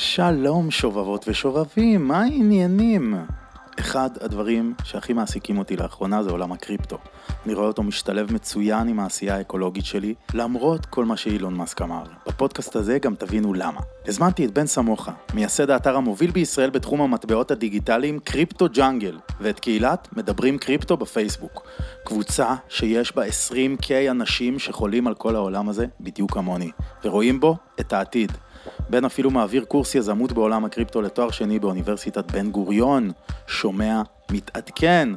שלום שובבות ושובבים, מה העניינים? אחד הדברים שהכי מעסיקים אותי לאחרונה זה עולם הקריפטו. אני רואה אותו משתלב מצוין עם העשייה האקולוגית שלי, למרות כל מה שאילון מאסק אמר. בפודקאסט הזה גם תבינו למה. הזמנתי את בן סמוכה, מייסד האתר המוביל בישראל בתחום המטבעות הדיגיטליים קריפטו ג'אנגל, ואת קהילת מדברים קריפטו בפייסבוק. קבוצה שיש בה 20K אנשים שחולים על כל העולם הזה, בדיוק כמוני, ורואים בו את העתיד. בן אפילו מעביר קורס יזמות בעולם הקריפטו לתואר שני באוניברסיטת בן גוריון. שומע, מתעדכן.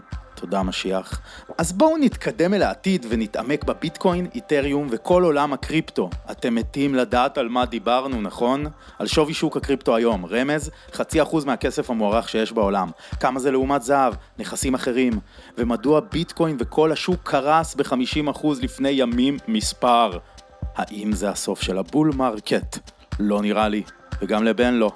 תודה משיח. אז בואו נתקדם אל העתיד ונתעמק בביטקוין, איתריום וכל עולם הקריפטו. אתם מתים לדעת על מה דיברנו, נכון? על שווי שוק הקריפטו היום. רמז, חצי אחוז מהכסף המוערך שיש בעולם. כמה זה לעומת זהב, נכסים אחרים. ומדוע ביטקוין וכל השוק קרס ב-50% לפני ימים מספר. האם זה הסוף של ה bull market? לא נראה לי, וגם לבן לא.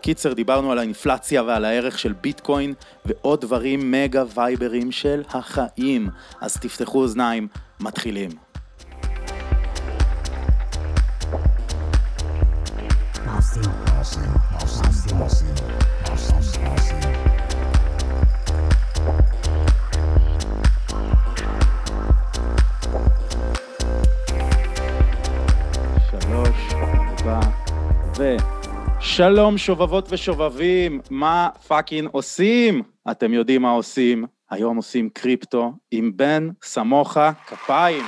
קיצר, דיברנו על האינפלציה ועל הערך של ביטקוין ועוד דברים מגה וייברים של החיים. אז תפתחו אוזניים, מתחילים. שלוש, ו... שלום שובבות ושובבים, מה fucking עושים? אתם יודעים מה עושים, היום עושים קריפטו עם בן סמוחה כפיים.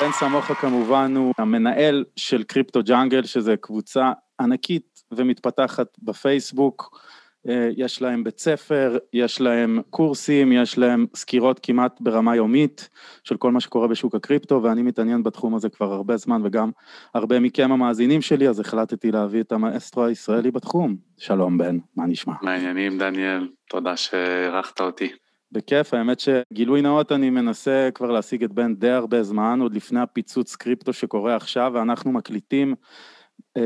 בן סמוחה כמובן הוא המנהל של קריפטו ג'אנגל, שזה קבוצה ענקית ומתפתחת בפייסבוק. אה, יש להם בית ספר, יש להם קורסים, יש להם סקירות כמעט ברמה יומית של כל מה שקורה בשוק הקריפטו, ואני מתעניין בתחום הזה כבר הרבה זמן, וגם הרבה מכם המאזינים שלי, אז החלטתי להביא את המאסטרו הישראלי בתחום. שלום בן, מה נשמע? מה העניינים דניאל? תודה שאירחת אותי. בכיף, האמת שגילוי נאות אני מנסה כבר להשיג את בן די הרבה זמן, עוד לפני הפיצוץ קריפטו שקורה עכשיו, ואנחנו מקליטים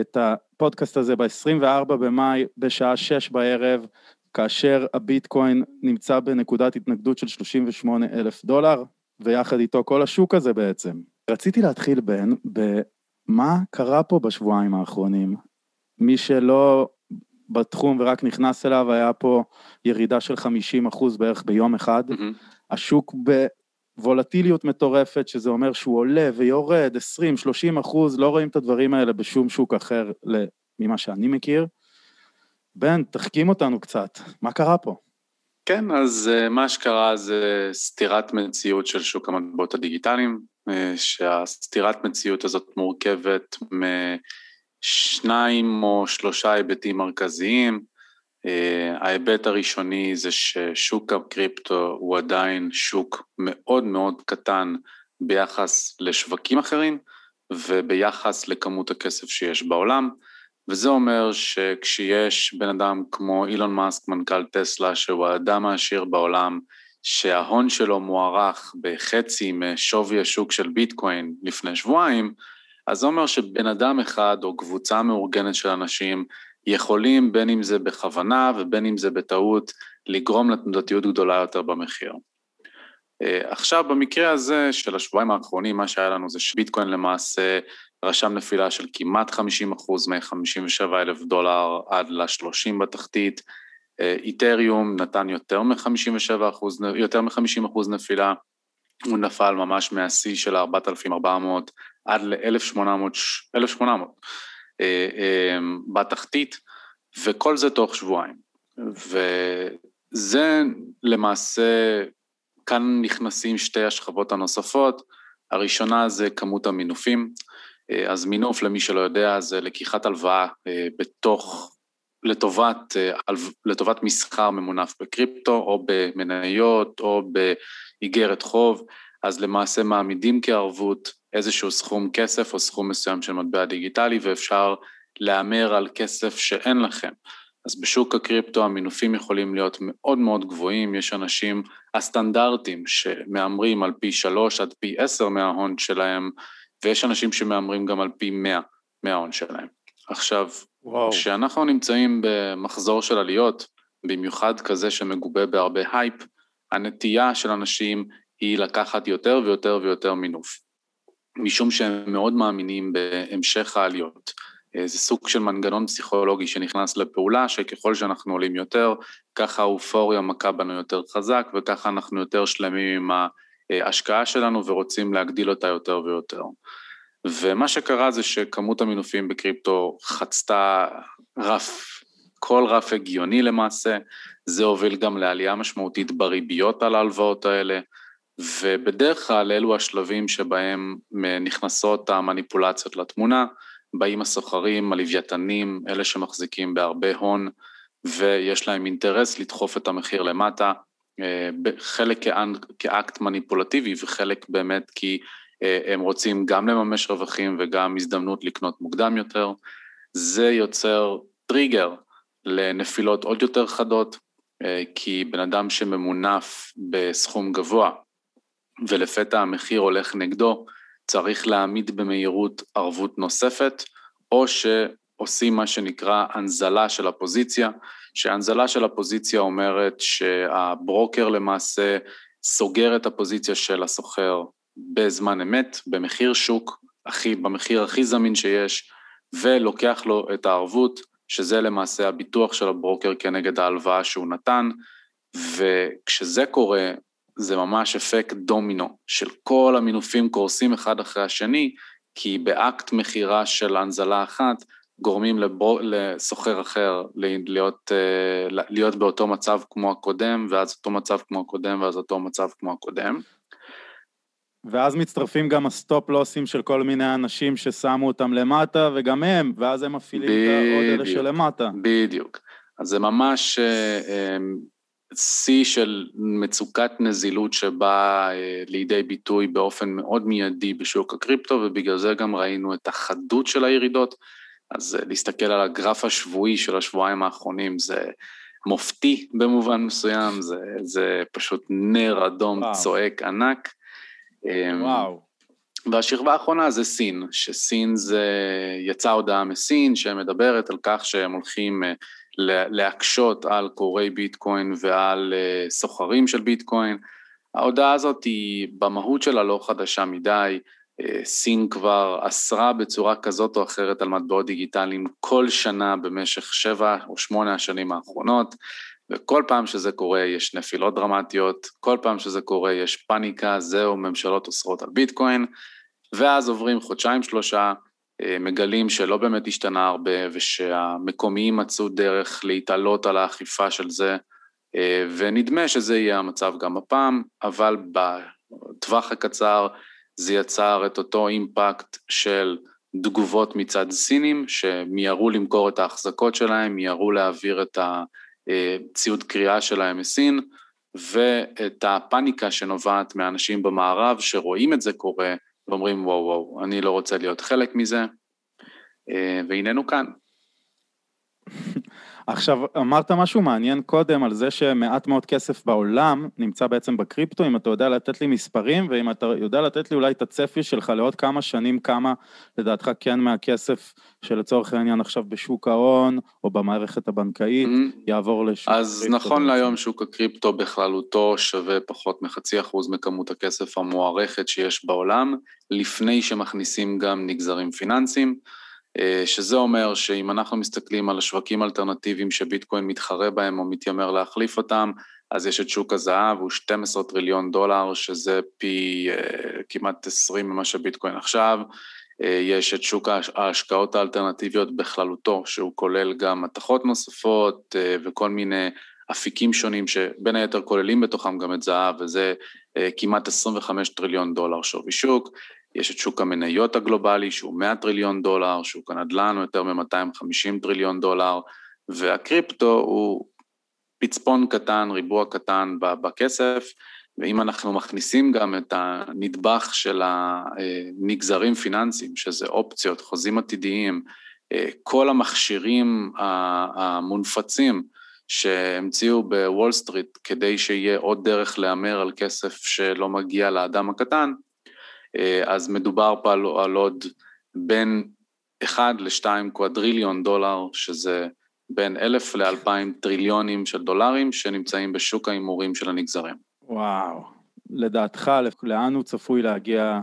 את הפודקאסט הזה ב-24 במאי בשעה 6 בערב, כאשר הביטקוין נמצא בנקודת התנגדות של 38 אלף דולר, ויחד איתו כל השוק הזה בעצם. רציתי להתחיל בן, במה קרה פה בשבועיים האחרונים. מי שלא בתחום ורק נכנס אליו, היה פה ירידה של 50 אחוז בערך ביום אחד. Mm-hmm. השוק וולטיליות מטורפת, שזה אומר שהוא עולה ויורד 20-30 אחוז, לא רואים את הדברים האלה בשום שוק אחר ממה שאני מכיר. בן, תחכים אותנו קצת, מה קרה פה? כן, אז אה, מה שקרה זה סתירת מציאות של שוק המטבעות הדיגיטליים, אה, שהסתירת מציאות הזאת מורכבת משניים או שלושה היבטים מרכזיים. Uh, ההיבט הראשוני זה ששוק הקריפטו הוא עדיין שוק מאוד מאוד קטן ביחס לשווקים אחרים וביחס לכמות הכסף שיש בעולם, וזה אומר שכשיש בן אדם כמו אילון מאסק, מנכ"ל טסלה, שהוא האדם העשיר בעולם, שההון שלו מוערך בחצי משווי השוק של ביטקוין לפני שבועיים, אז זה אומר שבן אדם אחד או קבוצה מאורגנת של אנשים יכולים, בין אם זה בכוונה ובין אם זה בטעות, לגרום לתנודתיות גדולה יותר במחיר. אה, עכשיו, במקרה הזה של השבועיים האחרונים, מה שהיה לנו זה שביטקוין למעשה רשם נפילה של כמעט 50 אחוז מ-57 אלף דולר עד ל-30 בתחתית, אה, איתריום נתן יותר מ-57 אחוז, יותר מ-50 אחוז נפילה, הוא נפל ממש מהשיא של 4,400 עד ל-1,800, 1,800. אה, אה, בתחתית, וכל זה תוך שבועיים. וזה למעשה, כאן נכנסים שתי השכבות הנוספות, הראשונה זה כמות המינופים, אה, אז מינוף למי שלא יודע זה לקיחת הלוואה בתוך, לטובת, לטובת מסחר ממונף בקריפטו או במניות או באיגרת חוב, אז למעשה מעמידים כערבות איזשהו סכום כסף או סכום מסוים של מטבע דיגיטלי ואפשר להמר על כסף שאין לכם. אז בשוק הקריפטו המינופים יכולים להיות מאוד מאוד גבוהים, יש אנשים הסטנדרטיים שמהמרים על פי שלוש עד פי עשר מההון שלהם, ויש אנשים שמהמרים גם על פי מאה מההון שלהם. עכשיו, וואו. כשאנחנו נמצאים במחזור של עליות, במיוחד כזה שמגובה בהרבה הייפ, הנטייה של אנשים היא לקחת יותר ויותר ויותר מינוף. משום שהם מאוד מאמינים בהמשך העליות. זה סוג של מנגנון פסיכולוגי שנכנס לפעולה, שככל שאנחנו עולים יותר, ככה האופוריה מכה בנו יותר חזק, וככה אנחנו יותר שלמים עם ההשקעה שלנו ורוצים להגדיל אותה יותר ויותר. ומה שקרה זה שכמות המינופים בקריפטו חצתה רף, כל רף הגיוני למעשה, זה הוביל גם לעלייה משמעותית בריביות על ההלוואות האלה, ובדרך כלל אלו השלבים שבהם נכנסות המניפולציות לתמונה, באים הסוחרים, הלוויתנים, אלה שמחזיקים בהרבה הון, ויש להם אינטרס לדחוף את המחיר למטה, אה, חלק כאקט מניפולטיבי וחלק באמת כי אה, הם רוצים גם לממש רווחים וגם הזדמנות לקנות מוקדם יותר. זה יוצר טריגר לנפילות עוד יותר חדות, אה, כי בן אדם שממונף בסכום גבוה ולפתע המחיר הולך נגדו, צריך להעמיד במהירות ערבות נוספת, או שעושים מה שנקרא הנזלה של הפוזיציה, שהנזלה של הפוזיציה אומרת שהברוקר למעשה סוגר את הפוזיציה של הסוחר בזמן אמת, במחיר שוק, הכי, במחיר הכי זמין שיש, ולוקח לו את הערבות, שזה למעשה הביטוח של הברוקר כנגד ההלוואה שהוא נתן, וכשזה קורה, זה ממש אפקט דומינו, של כל המינופים קורסים אחד אחרי השני, כי באקט מכירה של הנזלה אחת, גורמים לבור... לסוחר אחר להיות, אה, להיות באותו מצב כמו הקודם, ואז אותו מצב כמו הקודם, ואז אותו מצב כמו הקודם. ואז מצטרפים גם ה stop loss ים של כל מיני אנשים ששמו אותם למטה, וגם הם, ואז הם מפעילים את עוד אלה שלמטה. בדיוק. אז זה ממש אה, אה, שיא של מצוקת נזילות שבאה לידי ביטוי באופן מאוד מיידי בשוק הקריפטו, ובגלל זה גם ראינו את החדות של הירידות. אז אה, להסתכל על הגרף השבועי של השבועיים האחרונים זה מופתי במובן מסוים, זה, זה פשוט נר אדום וואו. צועק ענק. אמ, וואו. והשכבה האחרונה זה סין, שסין זה, יצאה הודעה מסין שמדברת על כך שהם הולכים אה, להקשות על קוראי ביטקוין ועל אה, סוחרים של ביטקוין. ההודעה הזאת היא במהות שלה לא חדשה מדי, אה, סין כבר אסרה בצורה כזאת או אחרת על מטבעות דיגיטליים כל שנה במשך שבע או שמונה השנים האחרונות, וכל פעם שזה קורה יש נפילות דרמטיות, כל פעם שזה קורה יש פאניקה, זהו, ממשלות אוסרות על ביטקוין, ואז עוברים חודשיים שלושה, אה, מגלים שלא באמת השתנה הרבה ושהמקומיים מצאו דרך להתעלות על האכיפה של זה, אה, ונדמה שזה יהיה המצב גם הפעם, אבל בטווח הקצר זה יצר את אותו אימפקט של תגובות מצד סינים, שמיהרו למכור את ההחזקות שלהם, מיהרו להעביר את הציוד קריאה שלהם מסין, ואת הפאניקה שנובעת מאנשים במערב שרואים את זה קורה ואומרים וואו וואו, אני לא רוצה להיות חלק מזה, והננו כאן. עכשיו, אמרת משהו מעניין קודם על זה שמעט מאוד כסף בעולם נמצא בעצם בקריפטו, אם אתה יודע לתת לי מספרים, ואם אתה יודע לתת לי אולי את הצפי שלך לעוד כמה שנים, כמה לדעתך כן מהכסף שלצורך העניין עכשיו בשוק ההון, או במערכת הבנקאית, mm-hmm. יעבור לשוק אז הקריפטו. אז נכון להיום שוק הקריפטו בכללותו שווה פחות מחצי אחוז מכמות הכסף המוערכת שיש בעולם, לפני שמכניסים גם נגזרים פיננסיים. אה, שזה אומר שאם אנחנו מסתכלים על השווקים האלטרנטיביים שביטקוין מתחרה בהם או מתיימר להחליף אותם, אז יש את שוק הזהב, הוא 12 טריליון דולר, שזה פי uh, כמעט 20 ממה שביטקוין עכשיו. Uh, יש את שוק ההשקעות האלטרנטיביות בכללותו, שהוא כולל גם מתכות נוספות וכל מיני אפיקים שונים, שבין היתר כוללים בתוכם גם את זהב, וזה כמעט 25 טריליון דולר שווי שוק. יש את שוק המניות הגלובלי שהוא 100 טריליון דולר, שוק הנדל"ן הוא יותר מ-250 טריליון דולר, והקריפטו הוא פצפון קטן, ריבוע קטן בכסף, ואם אנחנו מכניסים גם את הנדבך של הנגזרים פיננסיים, שזה אופציות, חוזים עתידיים, כל המכשירים המומצאים שהמציאו בוול סטריט כדי שיהיה עוד דרך להמר על כסף שלא מגיע לאדם הקטן, אה, אז מדובר פה על, על עוד בין 1 ל-2 קוואדריליון דולר, שזה בין אלף לאלפיים טריליונים של דולרים שנמצאים בשוק ההימורים של הנגזרים. וואו, לדעתך לאן הוא צפוי להגיע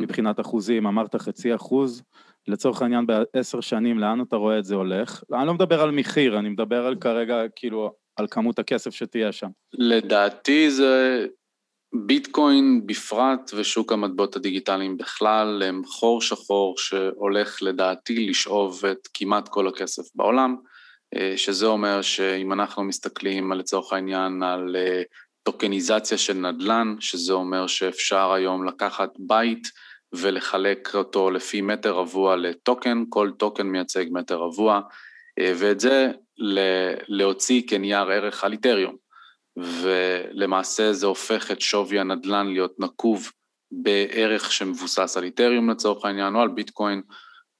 מבחינת אחוזים? אמרת חצי אחוז, לצורך העניין בעשר שנים, לאן אתה רואה את זה הולך? אני לא מדבר על מחיר, אני מדבר על כרגע, כאילו, על כמות הכסף שתהיה שם. לדעתי זה ביטקוין בפרט ושוק המטבעות הדיגיטליים בכלל הם חור שחור שהולך לדעתי לשאוב את כמעט כל הכסף בעולם, אה, שזה אומר שאם אנחנו מסתכלים לצורך העניין על אה, טוקניזציה של נדל"ן, שזה אומר שאפשר היום לקחת בית ולחלק אותו לפי מטר רבוע לטוקן, כל טוקן מייצג מטר רבוע, אה, ואת זה להוציא כנייר ערך על איתריום. ולמעשה זה הופך את שווי הנדל"ן להיות נקוב בערך שמבוסס על איתריום לצורך העניין או על ביטקוין,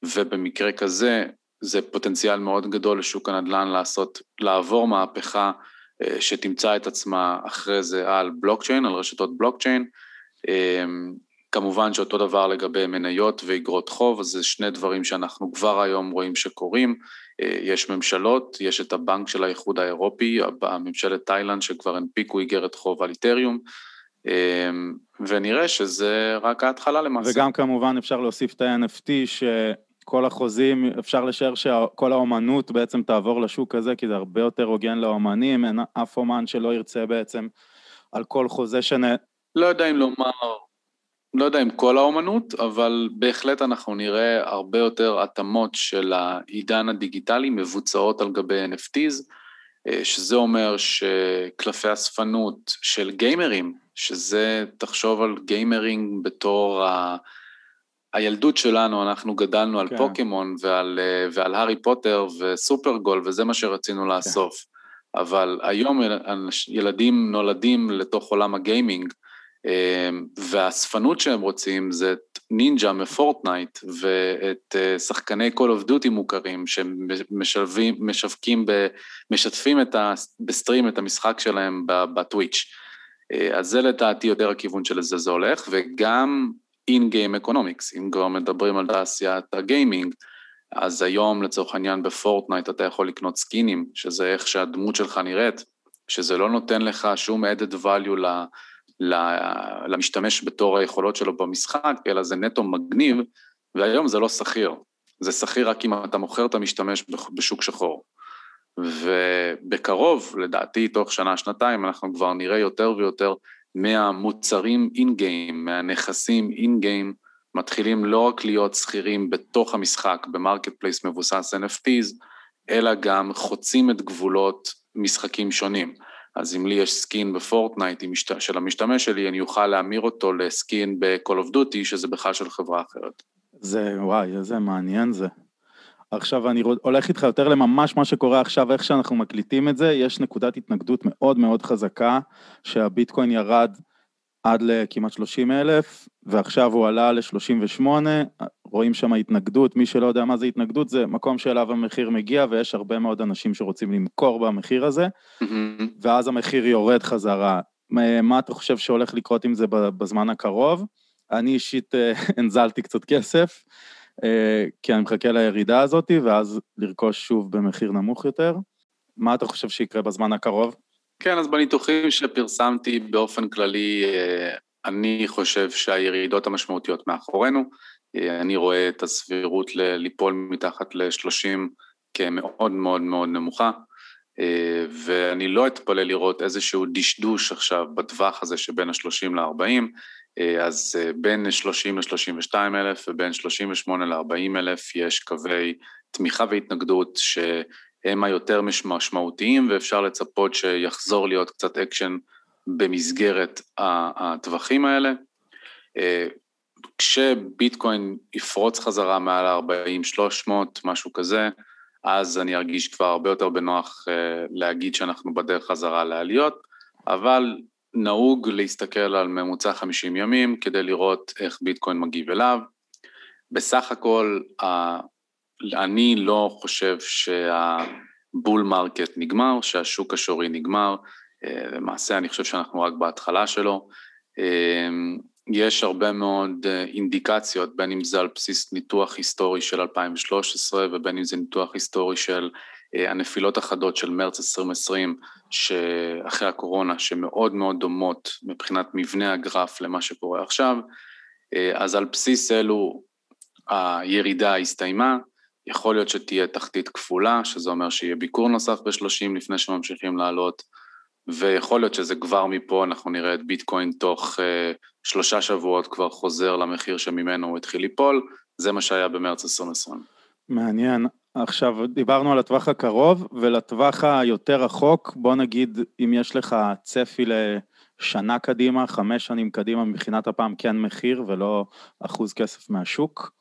ובמקרה כזה זה פוטנציאל מאוד גדול לשוק הנדל"ן לעשות, לעבור מהפכה אה, שתמצא את עצמה אחרי זה על בלוקצ'יין, על רשתות בלוקצ'יין. אה, כמובן שאותו דבר לגבי מניות ואיגרות חוב, אז זה שני דברים שאנחנו כבר היום רואים שקורים. אה, יש ממשלות, יש את הבנק של האיחוד האירופי, הממשלת תאילנד שכבר הנפיקו איגרת חוב על איתריום, ונראה שזה רק ההתחלה למעשה. וגם כמובן אפשר להוסיף את ה-NFT, שכל החוזים, אפשר לשער שכל האומנות בעצם תעבור לשוק הזה, כי זה הרבה יותר הוגן לאומנים, אין אף אומן שלא ירצה בעצם על כל חוזה שנ... לא יודע אם לומר לא יודע אם כל האומנות, אבל בהחלט אנחנו נראה הרבה יותר התאמות של העידן הדיגיטלי מבוצעות על גבי NFTs, אה, שזה אומר שקלפי אספנות של גיימרים, שזה, תחשוב על גיימינג בתור ה... הילדות שלנו, אנחנו גדלנו על כן. פוקימון ועל, אה, ועל הארי פוטר וסופרגול, וזה מה שרצינו כן. לאסוף. כן. אבל היום ילדים נולדים לתוך עולם הגיימינג, והאספנות שהם רוצים זה את נינג'ה מפורטנייט ואת אה, שחקני Call of Duty מוכרים שהם משלבים, משווקים, ב, משתפים את ה, ב stream את המשחק שלהם בטוויץ'. אה, אז זה לדעתי יותר הכיוון של זה זה הולך, וגם in-game economics, אם כבר מדברים על תעשיית הגיימינג, אז היום לצורך העניין בפורטנייט אתה יכול לקנות skinים, שזה איך שהדמות שלך נראית, שזה לא נותן לך שום added value למשתמש בתור היכולות שלו במשחק, אלא זה נטו מגניב, והיום זה לא סחיר. זה סחיר רק אם אתה מוכר את המשתמש בשוק שחור. ובקרוב, לדעתי, תוך שנה-שנתיים, אנחנו כבר נראה יותר ויותר מהמוצרים in-game, מהנכסים in-game, מתחילים לא רק להיות סחירים בתוך המשחק, ב marketplace מבוסס NFTs, אלא גם חוצים את גבולות משחקים שונים. אז אם לי יש skin בפורטנייט של המשתמש שלי, אני אוכל להמיר אותו ל skin ב-Call of Duty, שזה בכלל של חברה אחרת. זה, וואי, איזה מעניין זה. עכשיו אני הולך איתך יותר לממש מה שקורה עכשיו, איך שאנחנו מקליטים את זה, יש נקודת התנגדות מאוד מאוד חזקה, שהביטקוין ירד עד לכמעט 30 אלף, ועכשיו הוא עלה ל-38, רואים שם התנגדות, מי שלא יודע מה זה התנגדות, זה מקום שאליו המחיר מגיע, ויש הרבה מאוד אנשים שרוצים למכור במחיר הזה, mm-hmm. ואז המחיר יורד חזרה. מה אתה חושב שהולך לקרות עם זה בזמן הקרוב? אני אישית אה, הנזלתי קצת כסף, אה, כי אני מחכה לירידה הזאת, ואז לרכוש שוב במחיר נמוך יותר. מה אתה חושב שיקרה בזמן הקרוב? כן, אז בניתוחים שפרסמתי באופן כללי, אה, אני חושב שהירידות המשמעותיות מאחורינו. אה, אני רואה את הסבירות ליפול מתחת ל-30 כמאוד מאוד מאוד נמוכה, אה, ואני לא אתפלא לראות איזשהו דשדוש עכשיו בטווח הזה שבין ה-30 ל-40, אז בין 30 ל-32 אלף ובין 38 ל-40 אלף יש קווי תמיכה והתנגדות ש... הם היותר משמעותיים ואפשר לצפות שיחזור להיות קצת אקשן במסגרת הטווחים האלה. אה, כשביטקוין יפרוץ חזרה מעל ה-40-300, משהו כזה, אז אני ארגיש כבר הרבה יותר בנוח אה, להגיד שאנחנו בדרך חזרה לעליות, אבל נהוג להסתכל על ממוצע 50 ימים כדי לראות איך ביטקוין מגיב אליו. בסך הכל אני לא חושב שה bull market נגמר, שהשוק השורי נגמר, אה, למעשה אני חושב שאנחנו רק בהתחלה שלו. אה, יש הרבה מאוד אה, אינדיקציות, בין אם זה על בסיס ניתוח היסטורי של 2013 ובין אם זה ניתוח היסטורי של הנפילות החדות של מרץ 2020, שאחרי הקורונה, שמאוד מאוד דומות מבחינת מבנה הגרף למה שקורה עכשיו, אז על בסיס אלו הירידה הסתיימה, יכול להיות שתהיה תחתית כפולה, שזה אומר שיהיה ביקור נוסף ב-30 לפני שממשיכים לעלות, ויכול להיות שזה כבר מפה אנחנו נראה את ביטקוין תוך uh, שלושה שבועות כבר חוזר למחיר שממנו הוא התחיל ליפול, זה מה שהיה במרץ 2020. מעניין. עכשיו, דיברנו על הטווח הקרוב, ולטווח היותר רחוק, בוא נגיד, אם יש לך צפי לשנה קדימה, חמש שנים קדימה, מבחינת הפעם כן מחיר ולא אחוז כסף מהשוק,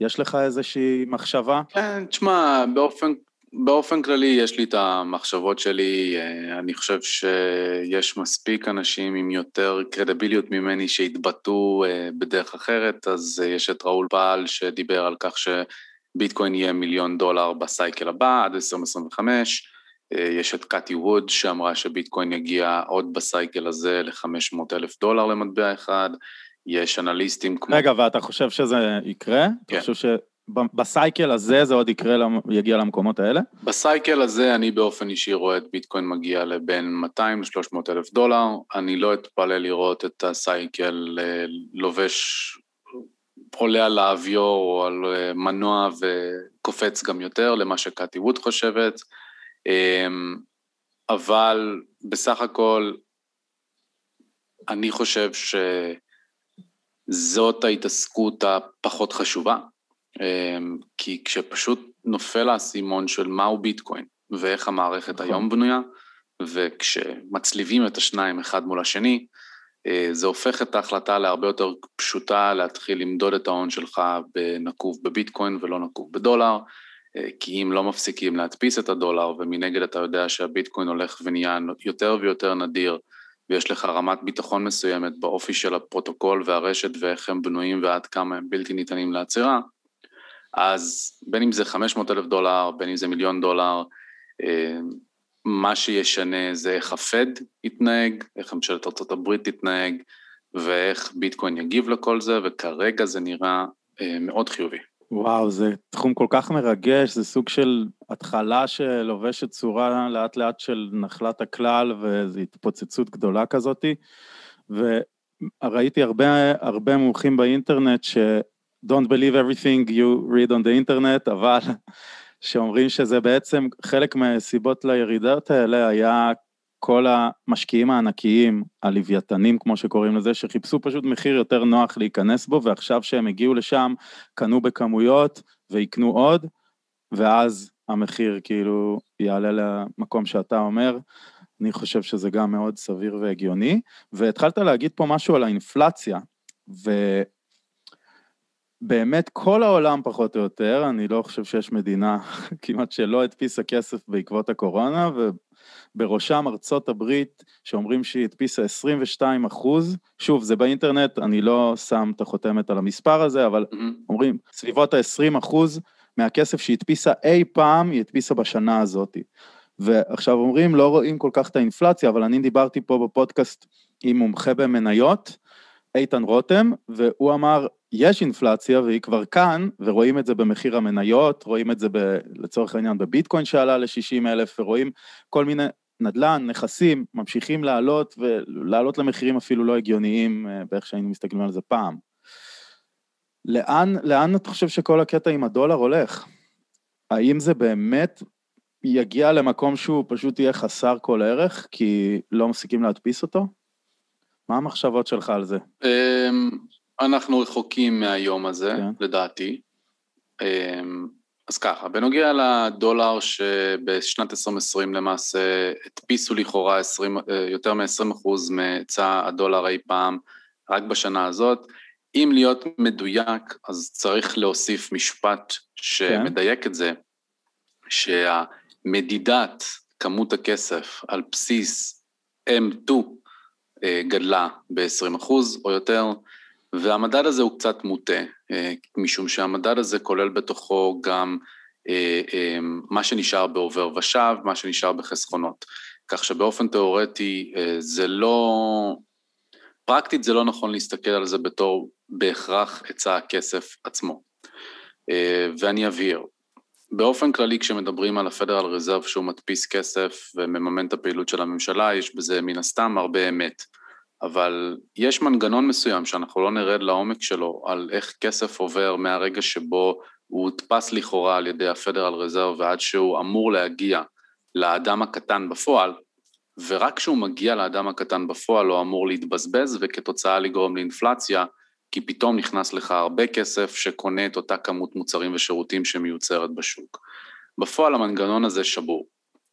יש לך איזושהי מחשבה? כן, תשמע, באופן, באופן כללי יש לי את המחשבות שלי, אה, אני חושב שיש מספיק אנשים עם יותר קרדיביליות ממני שהתבטאו אה, בדרך אחרת, אז אה, יש את ראול פעל שדיבר על כך שביטקוין יהיה מיליון דולר בסייקל הבא עד 2025, יש את קאטי ווד שאמרה שביטקוין יגיע עוד בסייקל הזה ל-500 אלף דולר למטבע אחד, יש אנליסטים כמו... רגע, ואתה חושב שזה יקרה? כן. אתה חושב שבסייקל הזה זה עוד יקרה, יגיע למקומות האלה? בסייקל הזה אני באופן אישי רואה את ביטקוין מגיע לבין 200 ל-300 אלף דולר, אני לא אתפלא לראות את הסייקל אה, לובש, עולה על האוויור או על אה, מנוע וקופץ גם יותר למה שקאטי ווד חושבת, אמ, אבל בסך הכל אני חושב ש... זאת ההתעסקות הפחות חשובה, אמ, כי כשפשוט נופל האסימון של מהו ביטקוין ואיך המערכת נכון. היום בנויה, וכשמצליבים את השניים אחד מול השני, אה, זה הופך את ההחלטה להרבה יותר פשוטה להתחיל למדוד את ההון שלך בנקוב בביטקוין ולא נקוב בדולר, אה, כי אם לא מפסיקים להדפיס את הדולר ומנגד אתה יודע שהביטקוין הולך ונהיה יותר ויותר נדיר ויש לך רמת ביטחון מסוימת באופי של הפרוטוקול והרשת ואיך הם בנויים ועד כמה הם בלתי ניתנים לעצירה, אז בין אם זה 500 אלף דולר, בין אם זה מיליון דולר, אה, מה שישנה זה איך הפד יתנהג, איך ממשלת ארה"ב תתנהג ואיך ביטקוין יגיב לכל זה, וכרגע זה נראה אה, מאוד חיובי. וואו, זה תחום כל כך מרגש, זה סוג של התחלה שלובשת צורה לאט לאט של נחלת הכלל וזו התפוצצות גדולה כזאתי. וראיתי הרבה, הרבה מומחים באינטרנט ש- don't believe everything you read on the internet, אבל שאומרים שזה בעצם חלק מהסיבות לירידות האלה היה כל המשקיעים הענקיים, הלוויתנים כמו שקוראים לזה, שחיפשו פשוט מחיר יותר נוח להיכנס בו, ועכשיו שהם הגיעו לשם, קנו בכמויות ויקנו עוד, ואז המחיר כאילו יעלה למקום שאתה אומר. אני חושב שזה גם מאוד סביר והגיוני. והתחלת להגיד פה משהו על האינפלציה, ובאמת כל העולם פחות או יותר, אני לא חושב שיש מדינה כמעט שלא הדפיסה כסף בעקבות הקורונה, בראשם ארצות הברית, שאומרים שהיא הדפיסה 22 אחוז, שוב, זה באינטרנט, אני לא שם את החותמת על המספר הזה, אבל mm-hmm. אומרים, סביבות ה-20 אחוז מהכסף שהיא הדפיסה אי פעם, היא הדפיסה בשנה הזאת. ועכשיו אומרים, לא רואים כל כך את האינפלציה, אבל אני דיברתי פה בפודקאסט עם מומחה במניות, איתן רותם, והוא אמר, יש אינפלציה והיא כבר כאן, ורואים את זה במחיר המניות, רואים את זה ב, לצורך העניין בביטקוין שעלה ל-60 אלף, ורואים כל מיני נדל"ן, נכסים, ממשיכים לעלות, ולעלות למחירים אפילו לא הגיוניים אה, באיך שהיינו מסתכלים על זה פעם. לאן, לאן אתה חושב שכל הקטע עם הדולר הולך? האם זה באמת יגיע למקום שהוא פשוט יהיה חסר כל ערך, כי לא מפסיקים להדפיס אותו? מה המחשבות שלך על זה? אמ, אנחנו רחוקים מהיום הזה, כן. לדעתי. אז ככה, בנוגע לדולר שבשנת 2020 למעשה הדפיסו לכאורה 20, אה, יותר מ-20% מהיצע הדולר אי פעם, רק בשנה הזאת. אם להיות מדויק, אז צריך להוסיף משפט שמדייק. את זה, שהמדידת כמות הכסף על בסיס M2 אה, גדלה ב-20% או יותר, והמדד הזה הוא קצת מוטה, אה, משום שהמדד הזה כולל בתוכו גם אה, אה, מה שנשאר בעובר ושב, מה שנשאר בחסכונות. כך שבאופן תיאורטי זה לא, פרקטית זה לא נכון להסתכל על זה בתור בהכרח היצע הכסף עצמו. ואני אבהיר, באופן כללי כשמדברים על הפדרל רזרב שהוא מדפיס כסף ומממן את הפעילות של הממשלה, יש בזה מן הסתם הרבה אמת. אבל יש מנגנון מסוים שאנחנו לא נרד לעומק שלו על איך כסף עובר מהרגע שבו הוא הודפס לכאורה על ידי הפדרל רזרב ועד שהוא אמור להגיע לאדם הקטן בפועל, ורק כשהוא מגיע לאדם הקטן בפועל הוא אמור להתבזבז וכתוצאה לגרום לאינפלציה, כי פתאום נכנס לך הרבה כסף שקונה את אותה כמות מוצרים ושירותים שמיוצרת בשוק. בפועל המנגנון הזה שבור.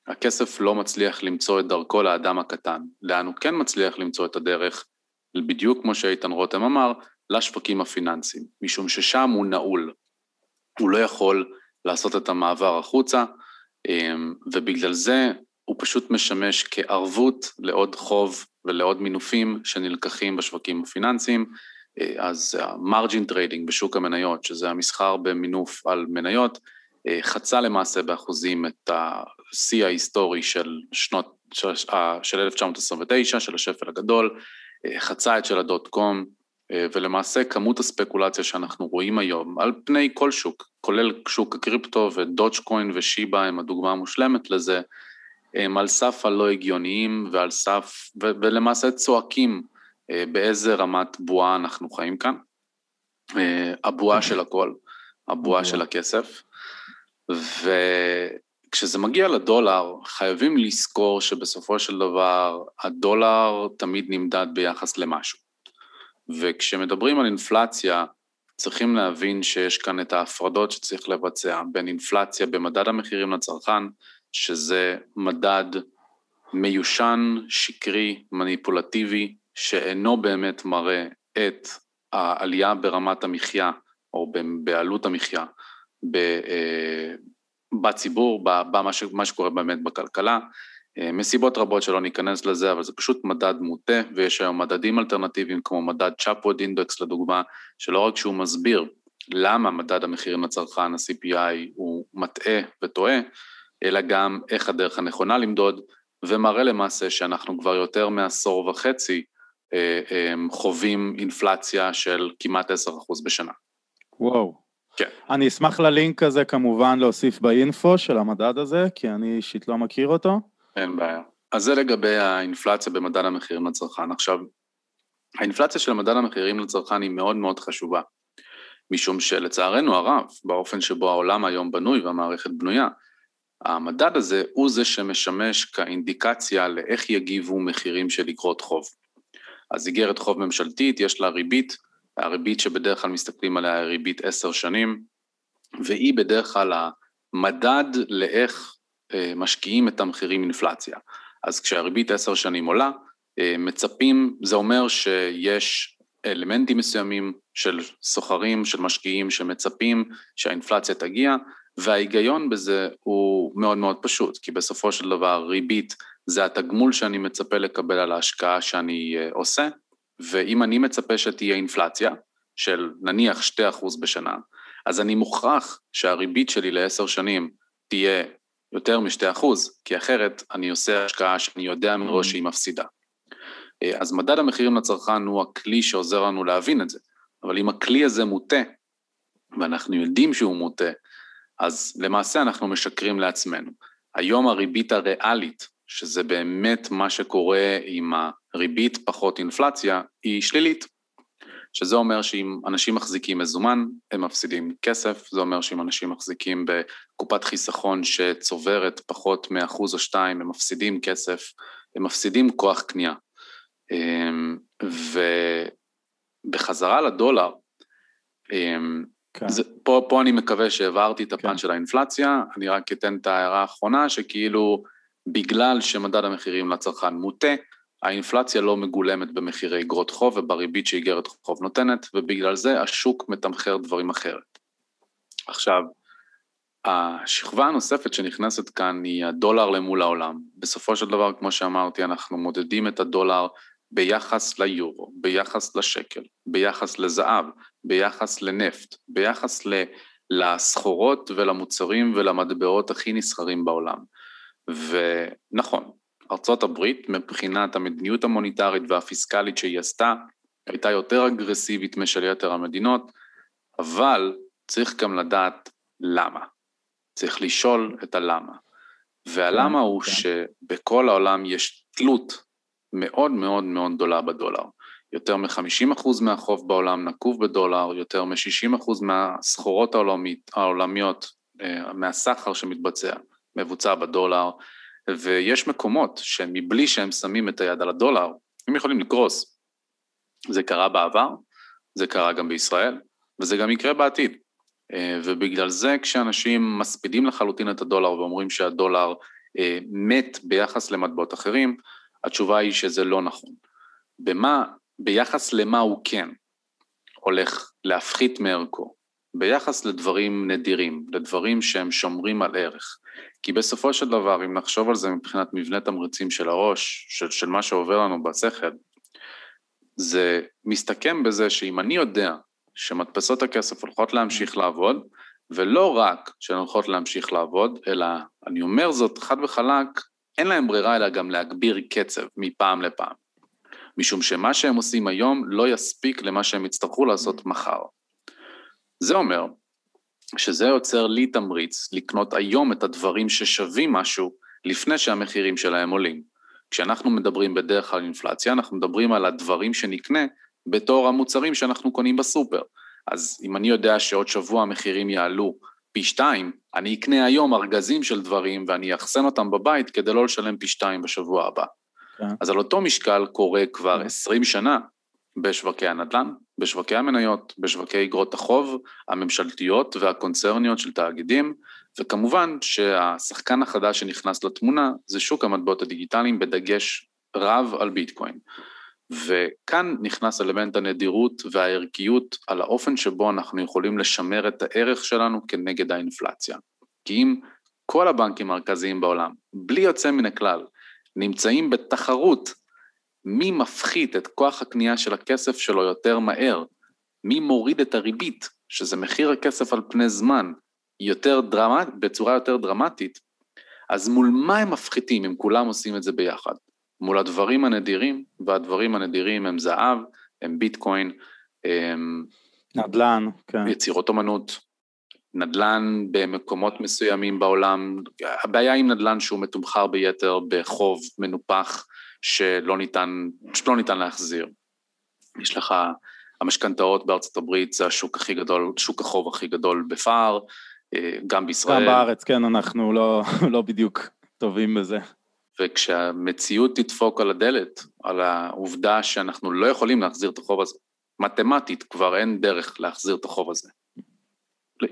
הכסף לא מצליח למצוא את דרכו לאדם הקטן. לאן הוא כן מצליח למצוא את הדרך, בדיוק כמו שאיתן רותם אמר, לשווקים הפיננסיים, משום ששם הוא נעול. הוא לא יכול לעשות את המעבר החוצה, אמ, ובגלל זה הוא פשוט משמש כערבות לעוד חוב ולעוד מינופים שנלקחים בשווקים הפיננסיים. אה, אז ה margin trading בשוק המניות, שזה המסחר במינוף על מניות, אה, חצה למעשה באחוזים את השיא ההיסטורי של שנות, של 1929, של השפל הגדול, אה, חצה את של ה dot com, ולמעשה כמות הספקולציה שאנחנו רואים היום על פני כל שוק, כולל שוק הקריפטו ודודג' קוין ושיבה הם הדוגמה המושלמת לזה, הם על סף הלא הגיוניים ועל סף, ו- ולמעשה צועקים אה, באיזה רמת בועה אנחנו חיים כאן. אה, הבועה של הכל, הבועה של הכסף. וכשזה מגיע לדולר, חייבים לזכור שבסופו של דבר הדולר תמיד נמדד ביחס למשהו. וכשמדברים על אינפלציה, צריכים להבין שיש כאן את ההפרדות שצריך לבצע בין אינפלציה במדד המחירים לצרכן, שזה מדד מיושן, שקרי, מניפולטיבי, שאינו באמת מראה את העלייה ברמת המחיה או בעלות המחיה אה, בציבור, במה שקורה באמת בכלכלה. אה, מסיבות רבות שלא ניכנס לזה, אבל זה פשוט מדד מוטה, ויש היום מדדים אלטרנטיביים כמו מדד צ'אפווד אינדקס לדוגמה, שלא רק שהוא מסביר למה מדד המחירים לצרכן, ה-CPI, הוא מטעה וטועה, אלא גם איך הדרך הנכונה למדוד, ומראה למעשה שאנחנו כבר יותר מעשור וחצי אה, אה, חווים אינפלציה של כמעט 10% בשנה. וואו. כן. אני אשמח ללינק הזה כמובן להוסיף באינפו של המדד הזה, כי אני אישית לא מכיר אותו. אין בעיה. אז זה לגבי האינפלציה במדד המחירים לצרכן. עכשיו, האינפלציה של מדד המחירים לצרכן היא מאוד מאוד חשובה, משום שלצערנו הרב, באופן שבו העולם היום בנוי והמערכת בנויה, המדד הזה הוא זה שמשמש כאינדיקציה לאיך יגיבו מחירים של אגרות חוב. אז איגרת חוב ממשלתית, יש לה ריבית, הריבית שבדרך כלל מסתכלים עליה היא ריבית עשר שנים, והיא בדרך כלל המדד לאיך אה, משקיעים את המחירים אינפלציה. אז כשהריבית עשר שנים עולה, אה, מצפים, זה אומר שיש אלמנטים מסוימים של סוחרים, של משקיעים, שמצפים שהאינפלציה תגיע, וההיגיון בזה הוא מאוד מאוד פשוט, כי בסופו של דבר ריבית זה התגמול שאני מצפה לקבל על ההשקעה שאני אה, עושה, ואם אני מצפה שתהיה אינפלציה, של נניח 2% בשנה, אז אני מוכרח שהריבית שלי לעשר שנים תהיה יותר מ-2%, כי אחרת אני עושה השקעה שאני יודע מראש שהיא מפסידה. אה, אז מדד המחירים לצרכן הוא הכלי שעוזר לנו להבין את זה, אבל אם הכלי הזה מוטה, ואנחנו יודעים שהוא מוטה, אז למעשה אנחנו משקרים לעצמנו. היום הריבית הריאלית, שזה באמת מה שקורה עם הריבית פחות אינפלציה, היא שלילית. שזה אומר שאם אנשים מחזיקים מזומן, הם מפסידים כסף, זה אומר שאם אנשים מחזיקים בקופת חיסכון שצוברת פחות מאחוז או שתיים, הם מפסידים כסף, הם מפסידים כוח קנייה. אמ, ובחזרה לדולר, אמ, כן. זה, פה, פה אני מקווה שהעברתי את הפן כן. של האינפלציה, אני רק אתן את ההערה האחרונה, שכאילו בגלל שמדד המחירים לצרכן מוטה, האינפלציה לא מגולמת במחירי אגרות חוב ובריבית שאיגרת חוב נותנת, ובגלל זה השוק מתמחר דברים אחרת. עכשיו, השכבה הנוספת שנכנסת כאן היא הדולר למול העולם. בסופו של דבר, כמו שאמרתי, אנחנו מודדים את הדולר ביחס ליורו, ביחס לשקל, ביחס לזהב, ביחס לנפט, ביחס לסחורות ולמוצרים ולמטבעות הכי נסחרים בעולם. ונכון, ארצות הברית מבחינת המדיניות המוניטרית והפיסקלית שהיא עשתה, הייתה יותר אגרסיבית משל יתר המדינות, אבל צריך גם לדעת למה. צריך לשאול את הלמה. והלמה הוא כן. שבכל העולם יש תלות מאוד מאוד מאוד גדולה בדולר. יותר מ-50% מהחוב בעולם נקוב בדולר, יותר מ-60% מהסחורות העולמית, העולמיות, אה, מהסחר שמתבצע, מבוצע בדולר, ויש מקומות שמבלי שהם שמים את היד על הדולר, הם יכולים לקרוס. זה קרה בעבר, זה קרה גם בישראל, וזה גם יקרה בעתיד. אה, ובגלל זה כשאנשים מספידים לחלוטין את הדולר ואומרים שהדולר אה, מת ביחס למטבעות אחרים, התשובה היא שזה לא נכון. במה, ביחס למה הוא כן הולך להפחית מערכו? ביחס לדברים נדירים, לדברים שהם שומרים על ערך. כי בסופו של דבר, אם נחשוב על זה מבחינת מבנה תמריצים של הראש, של, של מה שעובר לנו בשכל, זה מסתכם בזה שאם אני יודע שמדפסות הכסף הולכות להמשיך לעבוד, ולא רק שהן הולכות להמשיך לעבוד, אלא אני אומר זאת חד וחלק, אין להם ברירה אלא גם להגביר קצב מפעם לפעם. משום שמה שהם עושים היום לא יספיק למה שהם יצטרכו לעשות מחר. זה אומר שזה יוצר לי תמריץ לקנות היום את הדברים ששווים משהו לפני שהמחירים שלהם עולים. כשאנחנו מדברים בדרך כלל אינפלציה, אנחנו מדברים על הדברים שנקנה בתור המוצרים שאנחנו קונים בסופר. אז אם אני יודע שעוד שבוע המחירים יעלו פי שתיים, אני אקנה היום ארגזים של דברים ואני אאחסן אותם בבית כדי לא לשלם פי שתיים בשבוע הבא. כן. אז על אותו משקל קורה כבר עשרים שנה בשווקי הנדל"ן, בשווקי המניות, בשווקי אגרות החוב הממשלתיות והקונצרניות של תאגידים, וכמובן שהשחקן החדש שנכנס לתמונה זה שוק המטבעות הדיגיטליים בדגש רב על ביטקוין. וכאן נכנס אלמנט הנדירות והערכיות על האופן שבו אנחנו יכולים לשמר את הערך שלנו כנגד האינפלציה. כי אם כל הבנקים המרכזיים בעולם, בלי יוצא מן הכלל, נמצאים בתחרות מי מפחית את כוח הקנייה של הכסף שלו יותר מהר, מי מוריד את הריבית, שזה מחיר הכסף על פני זמן, יותר דרמט, בצורה יותר דרמטית, אז מול מה הם מפחיתים אם כולם עושים את זה ביחד? מול הדברים הנדירים, והדברים הנדירים הם זהב, הם ביטקוין, הם... נדל"ן, כן. יצירות אומנות, נדל"ן במקומות מסוימים בעולם, הבעיה עם נדל"ן שהוא מתומחר ביתר בחוב מנופח שלא ניתן, שלא ניתן להחזיר. יש לך, המשכנתאות בארצות הברית זה השוק הכי גדול, שוק החוב הכי גדול בפער, אה, גם בישראל. גם בארץ, כן, אנחנו לא, לא בדיוק טובים בזה. וכשהמציאות תדפוק על הדלת, על העובדה שאנחנו לא יכולים להחזיר את החוב הזה, מתמטית כבר אין דרך להחזיר את החוב הזה.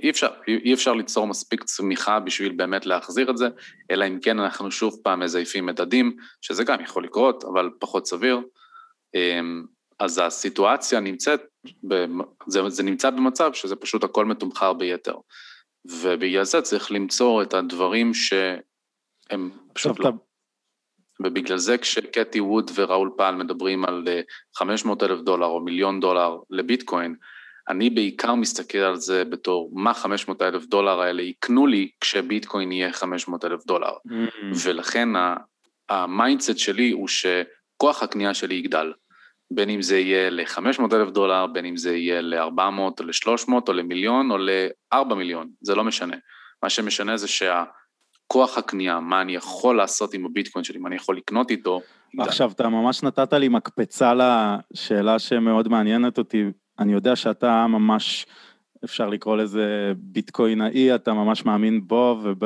אי אפשר, אי אפשר ליצור מספיק צמיחה בשביל באמת להחזיר את זה, אלא אם כן אנחנו שוב פעם מזייפים מדדים, שזה גם יכול לקרות, אבל פחות סביר. אמ, אז הסיטואציה נמצאת, זה, זה נמצא במצב שזה פשוט הכל מתומחר ביתר. ובגלל זה צריך למצוא את הדברים שהם פשוט לא. ובגלל זה כשקטי ווד וראול פל מדברים על 500 אה, אלף דולר או מיליון דולר לביטקוין, אני בעיקר מסתכל על זה בתור מה 500 אלף דולר האלה יקנו לי כשביטקוין יהיה 500 אלף דולר. Mm-hmm. ולכן ה mindset שלי הוא שכוח הקנייה שלי יגדל. בין אם זה יהיה ל-500 אלף דולר, בין אם זה יהיה ל-400 או ל-300 או למיליון או ל-4 מיליון, זה לא משנה. מה שמשנה זה שהכוח הקנייה, מה אני יכול לעשות עם הביטקוין שלי, מה אני יכול לקנות איתו, יגדל. עכשיו, אתה ממש נתת לי מקפצה לשאלה שמאוד מעניינת אותי, אני יודע שאתה ממש, אפשר לקרוא לזה ביטקוינאי, אתה ממש מאמין בו, וב...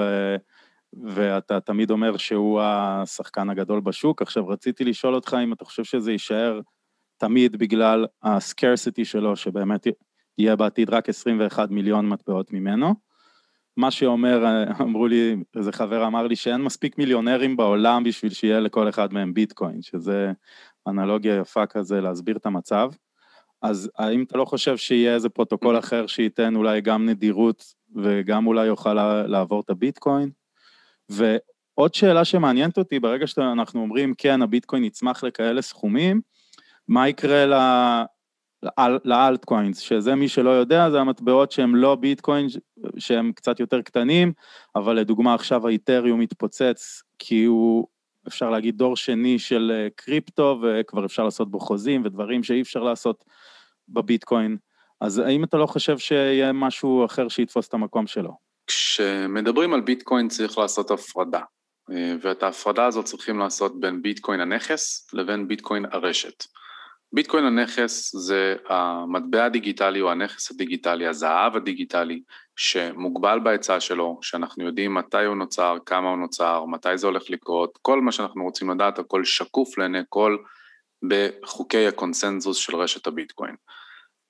ואתה תמיד אומר שהוא השחקן הגדול בשוק. עכשיו, רציתי לשאול אותך אם אתה חושב שזה יישאר תמיד בגלל ה scarcity שלו, שבאמת יהיה בעתיד רק 21 מיליון מטבעות ממנו. מה שאומר, אמרו לי, איזה חבר אמר לי שאין מספיק מיליונרים בעולם בשביל שיהיה לכל אחד מהם ביטקוין, שזה אנלוגיה יפה כזה להסביר את המצב. אז האם אתה לא חושב שיהיה איזה פרוטוקול mm-hmm. אחר שייתן אולי גם נדירות וגם אולי יוכל לעבור את הביטקוין? ועוד שאלה שמעניינת אותי, ברגע שאנחנו אומרים, כן, הביטקוין יצמח לכאלה סכומים, מה יקרה ל... לאלטקוינס, שזה מי שלא יודע, זה המטבעות שהם לא ביטקוין, שהם קצת יותר קטנים, אבל לדוגמה עכשיו האיתריום מתפוצץ כי הוא, אפשר להגיד, דור שני של אה, קריפטו, וכבר אפשר לעשות בו חוזים ודברים שאי אפשר לעשות בביטקוין. אז האם אתה לא חושב שיהיה משהו אחר שיתפוס את המקום שלו? כשמדברים על ביטקוין צריך לעשות הפרדה. אה, ואת ההפרדה הזאת צריכים לעשות בין ביטקוין הנכס לבין ביטקוין הרשת. ביטקוין הנכס זה המטבע הדיגיטלי או הנכס הדיגיטלי, הזהב הדיגיטלי, שמוגבל בהיצע שלו, שאנחנו יודעים מתי הוא נוצר, כמה הוא נוצר, מתי זה הולך לקרות, כל מה שאנחנו רוצים לדעת, הכל שקוף לעיני כל בחוקי הקונסנזוס של רשת הביטקוין.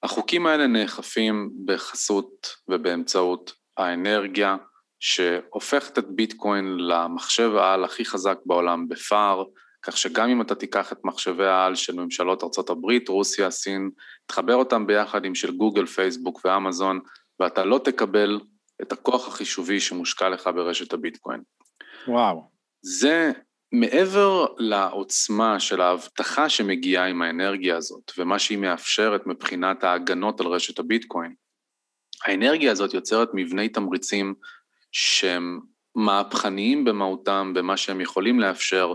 החוקים האלה נאכפים בחסות ובאמצעות האנרגיה שהופכת את ביטקוין למחשב העל הכי חזק בעולם בפער, כך שגם אם אתה תיקח את מחשבי העל של ממשלות ארה"ב, רוסיה, סין, תחבר אותם ביחד עם של גוגל, פייסבוק ואמזון, ואתה לא תקבל את הכוח החישובי שמושקע לך ברשת הביטקוין. וואו. זה מעבר לעוצמה של ההבטחה שמגיעה עם האנרגיה הזאת, ומה שהיא מאפשרת מבחינת ההגנות על רשת הביטקוין, האנרגיה הזאת יוצרת מבני תמריצים שהם מהפכניים במהותם, במה שהם יכולים לאפשר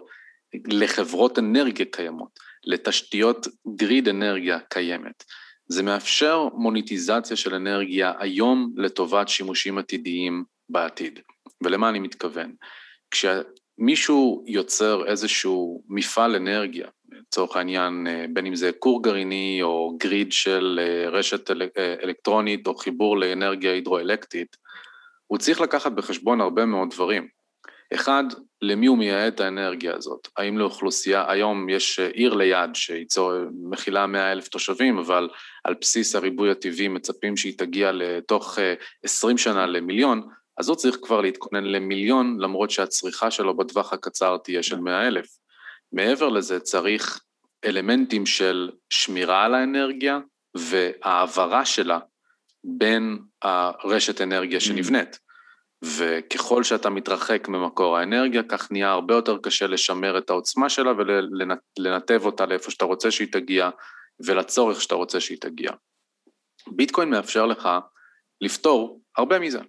לחברות אנרגיה קיימות, לתשתיות גריד אנרגיה קיימת. זה מאפשר מוניטיזציה של אנרגיה היום לטובת שימושים עתידיים בעתיד. ולמה אני מתכוון? כשמישהו יוצר איזשהו מפעל אנרגיה, לצורך העניין, בין אם זה כור גרעיני או גריד של אה, רשת אל, אה, אלקטרונית או חיבור לאנרגיה הידרואלקטית, הוא צריך לקחת בחשבון הרבה מאוד דברים. אחד, למי הוא מייעד את האנרגיה הזאת? האם לאוכלוסייה, היום יש עיר ליד שייצור, מכילה 100 אלף תושבים, אבל על בסיס הריבוי הטבעי מצפים שהיא תגיע לתוך 20 אה, שנה למיליון, אז הוא צריך כבר להתכונן למיליון, למרות שהצריכה שלו בטווח הקצר תהיה של 100 אלף. מעבר לזה צריך אלמנטים של שמירה על האנרגיה והעברה שלה בין הרשת אנרגיה mm. שנבנית. וככל שאתה מתרחק ממקור האנרגיה, כך נהיה הרבה יותר קשה לשמר את העוצמה שלה ולנתב אותה לאיפה שאתה רוצה שהיא תגיע ולצורך שאתה רוצה שהיא תגיע. ביטקוין מאפשר לך לפתור הרבה מזה,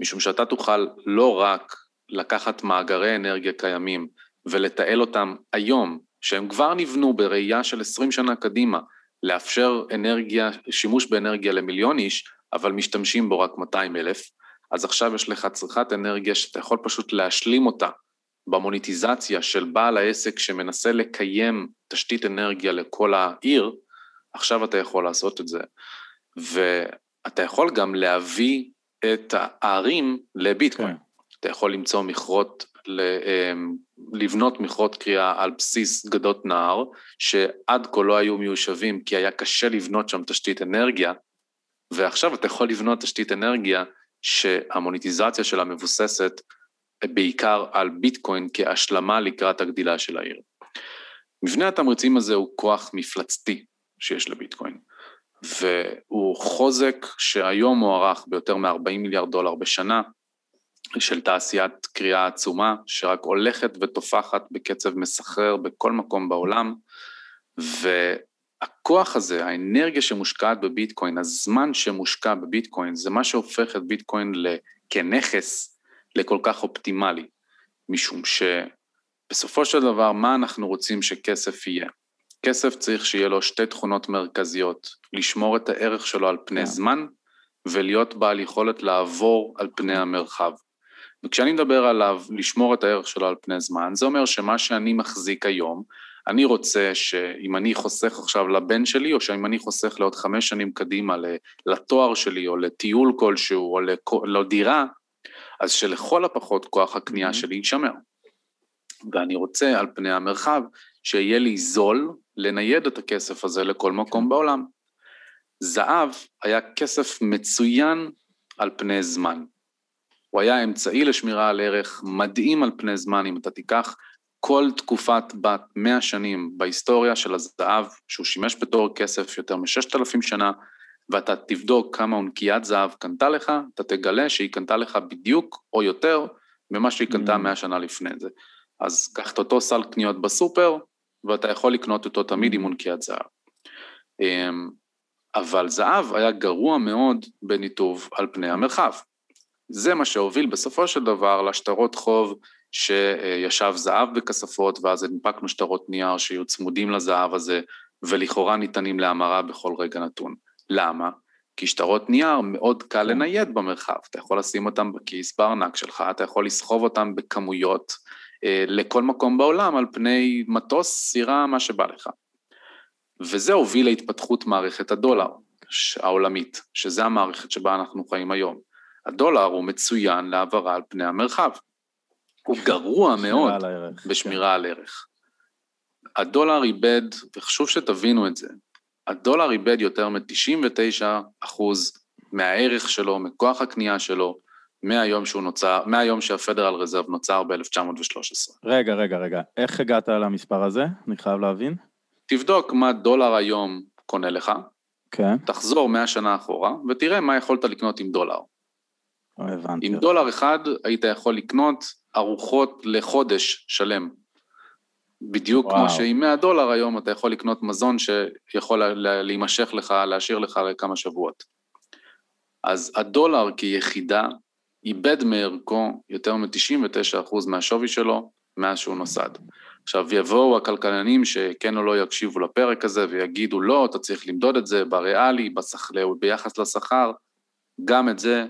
משום שאתה תוכל לא רק לקחת מאגרי אנרגיה קיימים ולתעל אותם היום, שהם כבר נבנו בראייה של 20 שנה קדימה, לאפשר אנרגיה, שימוש באנרגיה למיליון איש, אבל משתמשים בו רק 200 אלף, אז עכשיו יש לך צריכת אנרגיה שאתה יכול פשוט להשלים אותה במוניטיזציה של בעל העסק שמנסה לקיים תשתית אנרגיה לכל העיר, עכשיו אתה יכול לעשות את זה. ואתה יכול גם להביא את הערים לביטקוין. כן. אתה יכול למצוא מכרות, אמ, לבנות מכרות קריאה על בסיס גדות נהר, שעד כה לא היו מיושבים כי היה קשה לבנות שם תשתית אנרגיה, ועכשיו אתה יכול לבנות תשתית אנרגיה שהמוניטיזציה שלה מבוססת בעיקר על ביטקוין כהשלמה לקראת הגדילה של העיר. מבנה התמריצים הזה הוא כוח מפלצתי שיש לביטקוין, והוא חוזק שהיום מוערך ביותר מ-40 מיליארד דולר בשנה, של תעשיית קריאה עצומה, שרק הולכת ותופחת בקצב מסחרר בכל מקום בעולם, ו... הכוח הזה, האנרגיה שמושקעת בביטקוין, הזמן שמושקע בביטקוין, זה מה שהופך את ביטקוין כנכס לכל כך אופטימלי, משום שבסופו של דבר, מה אנחנו רוצים שכסף יהיה? כסף צריך שיהיה לו שתי תכונות מרכזיות, לשמור את הערך שלו על פני yeah. כן. זמן, ולהיות בעל יכולת לעבור על פני המרחב. וכשאני מדבר עליו לשמור את הערך שלו על פני זמן, זה אומר שמה שאני מחזיק היום, אני רוצה שאם אני חוסך עכשיו לבן שלי, או שאם אני חוסך לעוד חמש שנים קדימה לתואר שלי, או לטיול כלשהו, או לדירה, אז שלכל הפחות כוח הקנייה mm-hmm. שלי יישמר. ואני רוצה על פני המרחב שיהיה לי זול לנייד את הכסף הזה לכל מקום כן. בעולם. זהב היה כסף מצוין על פני זמן. הוא היה אמצעי לשמירה על ערך מדהים על פני זמן, אם אתה תיקח כל תקופת בת 100 שנים בהיסטוריה של הזהב, שהוא שימש בתור כסף יותר מ-6,000 שנה, ואתה תבדוק כמה עונקיית זהב קנתה לך, אתה תגלה שהיא קנתה לך בדיוק או יותר ממה שהיא קנתה mm. 100 שנה לפני זה. אז קח את אותו סל קניות בסופר, ואתה יכול לקנות אותו תמיד עם עונקיית זהב. אמ, אבל זהב היה גרוע מאוד בניתוב על פני המרחב. זה מה שהוביל בסופו של דבר לשטרות חוב שישב זהב בכספות, ואז הנפקנו שטרות נייר שיהיו צמודים לזהב הזה, ולכאורה ניתנים להמרה בכל רגע נתון. למה? כי שטרות נייר מאוד קל כן. לנייד במרחב, אתה יכול לשים אותם בכיס בארנק שלך, אתה יכול לסחוב אותם בכמויות אה, לכל מקום בעולם על פני מטוס, סירה, מה שבא לך. וזה הוביל להתפתחות מערכת הדולר העולמית, שזה המערכת שבה אנחנו חיים היום. הדולר הוא מצוין להעברה על פני המרחב. הוא גרוע מאוד על הערך, בשמירה כן. על ערך. הדולר איבד, וחשוב שתבינו את זה, הדולר איבד יותר מ-99 אחוז מהערך שלו, מכוח הקנייה שלו, מהיום שהוא נוצר, מהיום שהפדרל רזרב נוצר ב-1913. רגע, רגע, רגע, איך הגעת למספר הזה? אני חייב להבין. תבדוק מה דולר היום קונה לך, כן. תחזור 100 שנה אחורה, ותראה מה יכולת לקנות עם דולר. לא הבנתי. עם דולר אחד היית יכול לקנות ארוחות לחודש שלם. בדיוק וואו. כמו שעם 100 דולר היום אתה יכול לקנות מזון שיכול להימשך לך, להשאיר לך לכמה שבועות. אז הדולר כיחידה איבד מערכו יותר מ-99% מהשווי שלו מאז שהוא נוסד. עכשיו יבואו הכלכלנים שכן או לא יקשיבו לפרק הזה ויגידו לא, אתה צריך למדוד את זה בריאלי, בשכ... ביחס לשכר, גם את זה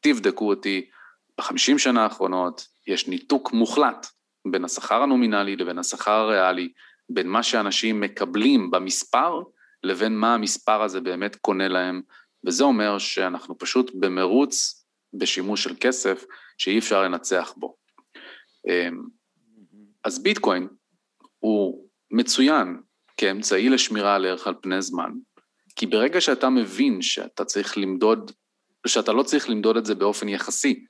תבדקו אותי, בחמישים שנה האחרונות יש ניתוק מוחלט בין השכר הנומינלי לבין השכר הריאלי, בין מה שאנשים מקבלים במספר לבין מה המספר הזה באמת קונה להם, וזה אומר שאנחנו פשוט במרוץ בשימוש של כסף שאי אפשר לנצח בו. אמ, אז ביטקוין הוא מצוין כאמצעי לשמירה על ערך על פני זמן, כי ברגע שאתה מבין שאתה צריך למדוד, שאתה לא צריך למדוד את זה באופן יחסי,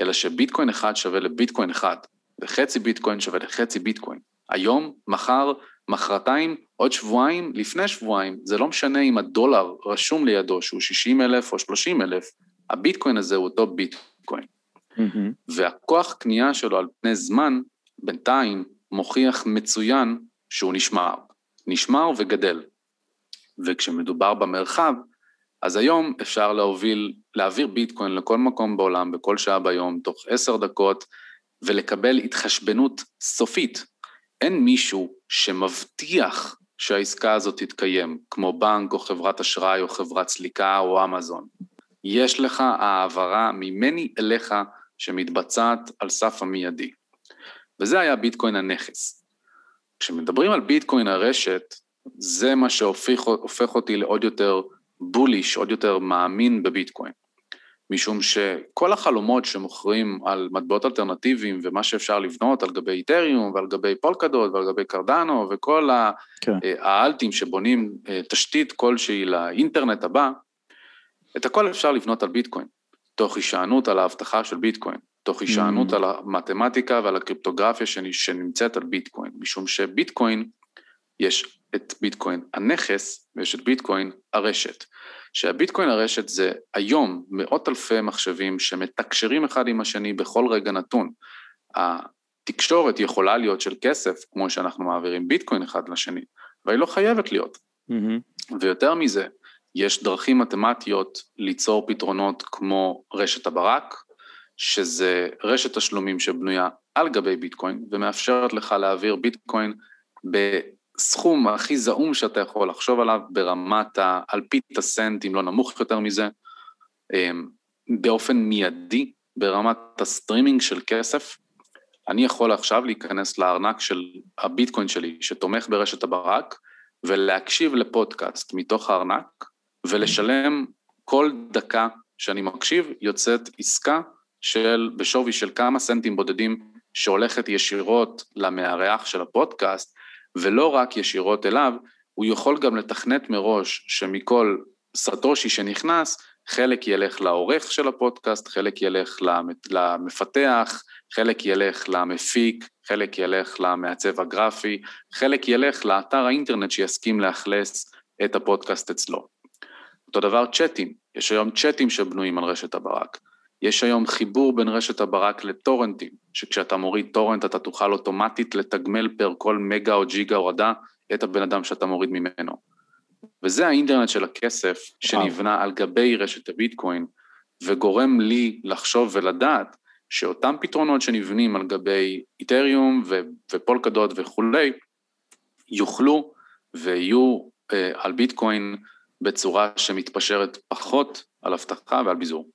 אלא שביטקוין אחד שווה לביטקוין אחד, וחצי ביטקוין שווה לחצי ביטקוין. היום, מחר, מחרתיים, עוד שבועיים, לפני שבועיים, זה לא משנה אם הדולר רשום לידו שהוא 60 אלף או 30 אלף, הביטקוין הזה הוא אותו ביטקוין. Mm-hmm. והכוח קנייה שלו על פני זמן, בינתיים, מוכיח מצוין שהוא נשמר. נשמר וגדל. וכשמדובר במרחב, אז היום אפשר להוביל, להעביר ביטקוין לכל מקום בעולם, בכל שעה ביום, תוך עשר דקות, ולקבל התחשבנות סופית. אין מישהו שמבטיח שהעסקה הזאת תתקיים, כמו בנק או חברת אשראי או חברת סליקה או אמזון. יש לך העברה ממני אליך שמתבצעת על סף המיידי. וזה היה ביטקוין הנכס. כשמדברים על ביטקוין הרשת, זה מה שהופך אותי לעוד יותר בוליש, עוד יותר מאמין בביטקוין. משום שכל החלומות שמוכרים על מטבעות אלטרנטיביים ומה שאפשר לבנות על גבי איתריום ועל גבי פולקדות ועל גבי קרדנו וכל כן. אה, האלטים שבונים אה, תשתית כלשהי לאינטרנט הבא, את הכל אפשר לבנות על ביטקוין, תוך הישענות על ההבטחה של ביטקוין, תוך הישענות mm. על המתמטיקה ועל הקריפטוגרפיה שנמצאת על ביטקוין, משום שביטקוין, יש את ביטקוין הנכס ויש את ביטקוין הרשת. שהביטקוין הרשת זה היום מאות אלפי מחשבים שמתקשרים אחד עם השני בכל רגע נתון. התקשורת יכולה להיות של כסף, כמו שאנחנו מעבירים ביטקוין אחד לשני, אבל היא לא חייבת להיות. Mm-hmm. ויותר מזה, יש דרכים מתמטיות ליצור פתרונות כמו רשת הברק, שזה רשת תשלומים שבנויה על גבי ביטקוין ומאפשרת לך להעביר ביטקוין בסכום הכי זעום שאתה יכול לחשוב עליו ברמת האלפית הסנט, אם לא נמוך יותר מזה, אמ, באופן מיידי, ברמת הסטרימינג של כסף. אני יכול עכשיו להיכנס לארנק של הביטקוין שלי שתומך ברשת הברק ולהקשיב לפודקאסט מתוך הארנק ולשלם כל דקה שאני מקשיב יוצאת עסקה של, בשווי של כמה סנטים בודדים שהולכת ישירות למארח של הפודקאסט, ולא רק ישירות אליו, הוא יכול גם לתכנת מראש שמכל סטושי שנכנס, חלק ילך לעורך של הפודקאסט, חלק ילך למפתח, חלק ילך למפיק, חלק ילך למעצב הגרפי, חלק ילך לאתר האינטרנט שיסכים לאכלס את הפודקאסט אצלו. אותו דבר צ'אטים, יש היום צ'אטים שבנויים על רשת הברק. יש היום חיבור בין רשת הברק לטורנטים, שכשאתה מוריד טורנט אתה תוכל אוטומטית לתגמל פר כל מגה או ג'יגה הורדה את הבן אדם שאתה מוריד ממנו. וזה האינטרנט של הכסף שנבנה על גבי רשת הביטקוין, וגורם לי לחשוב ולדעת שאותם פתרונות שנבנים על גבי איתריום ופולקדות וכולי, יוכלו ויהיו אה, על ביטקוין בצורה שמתפשרת פחות על אבטחה ועל ביזור.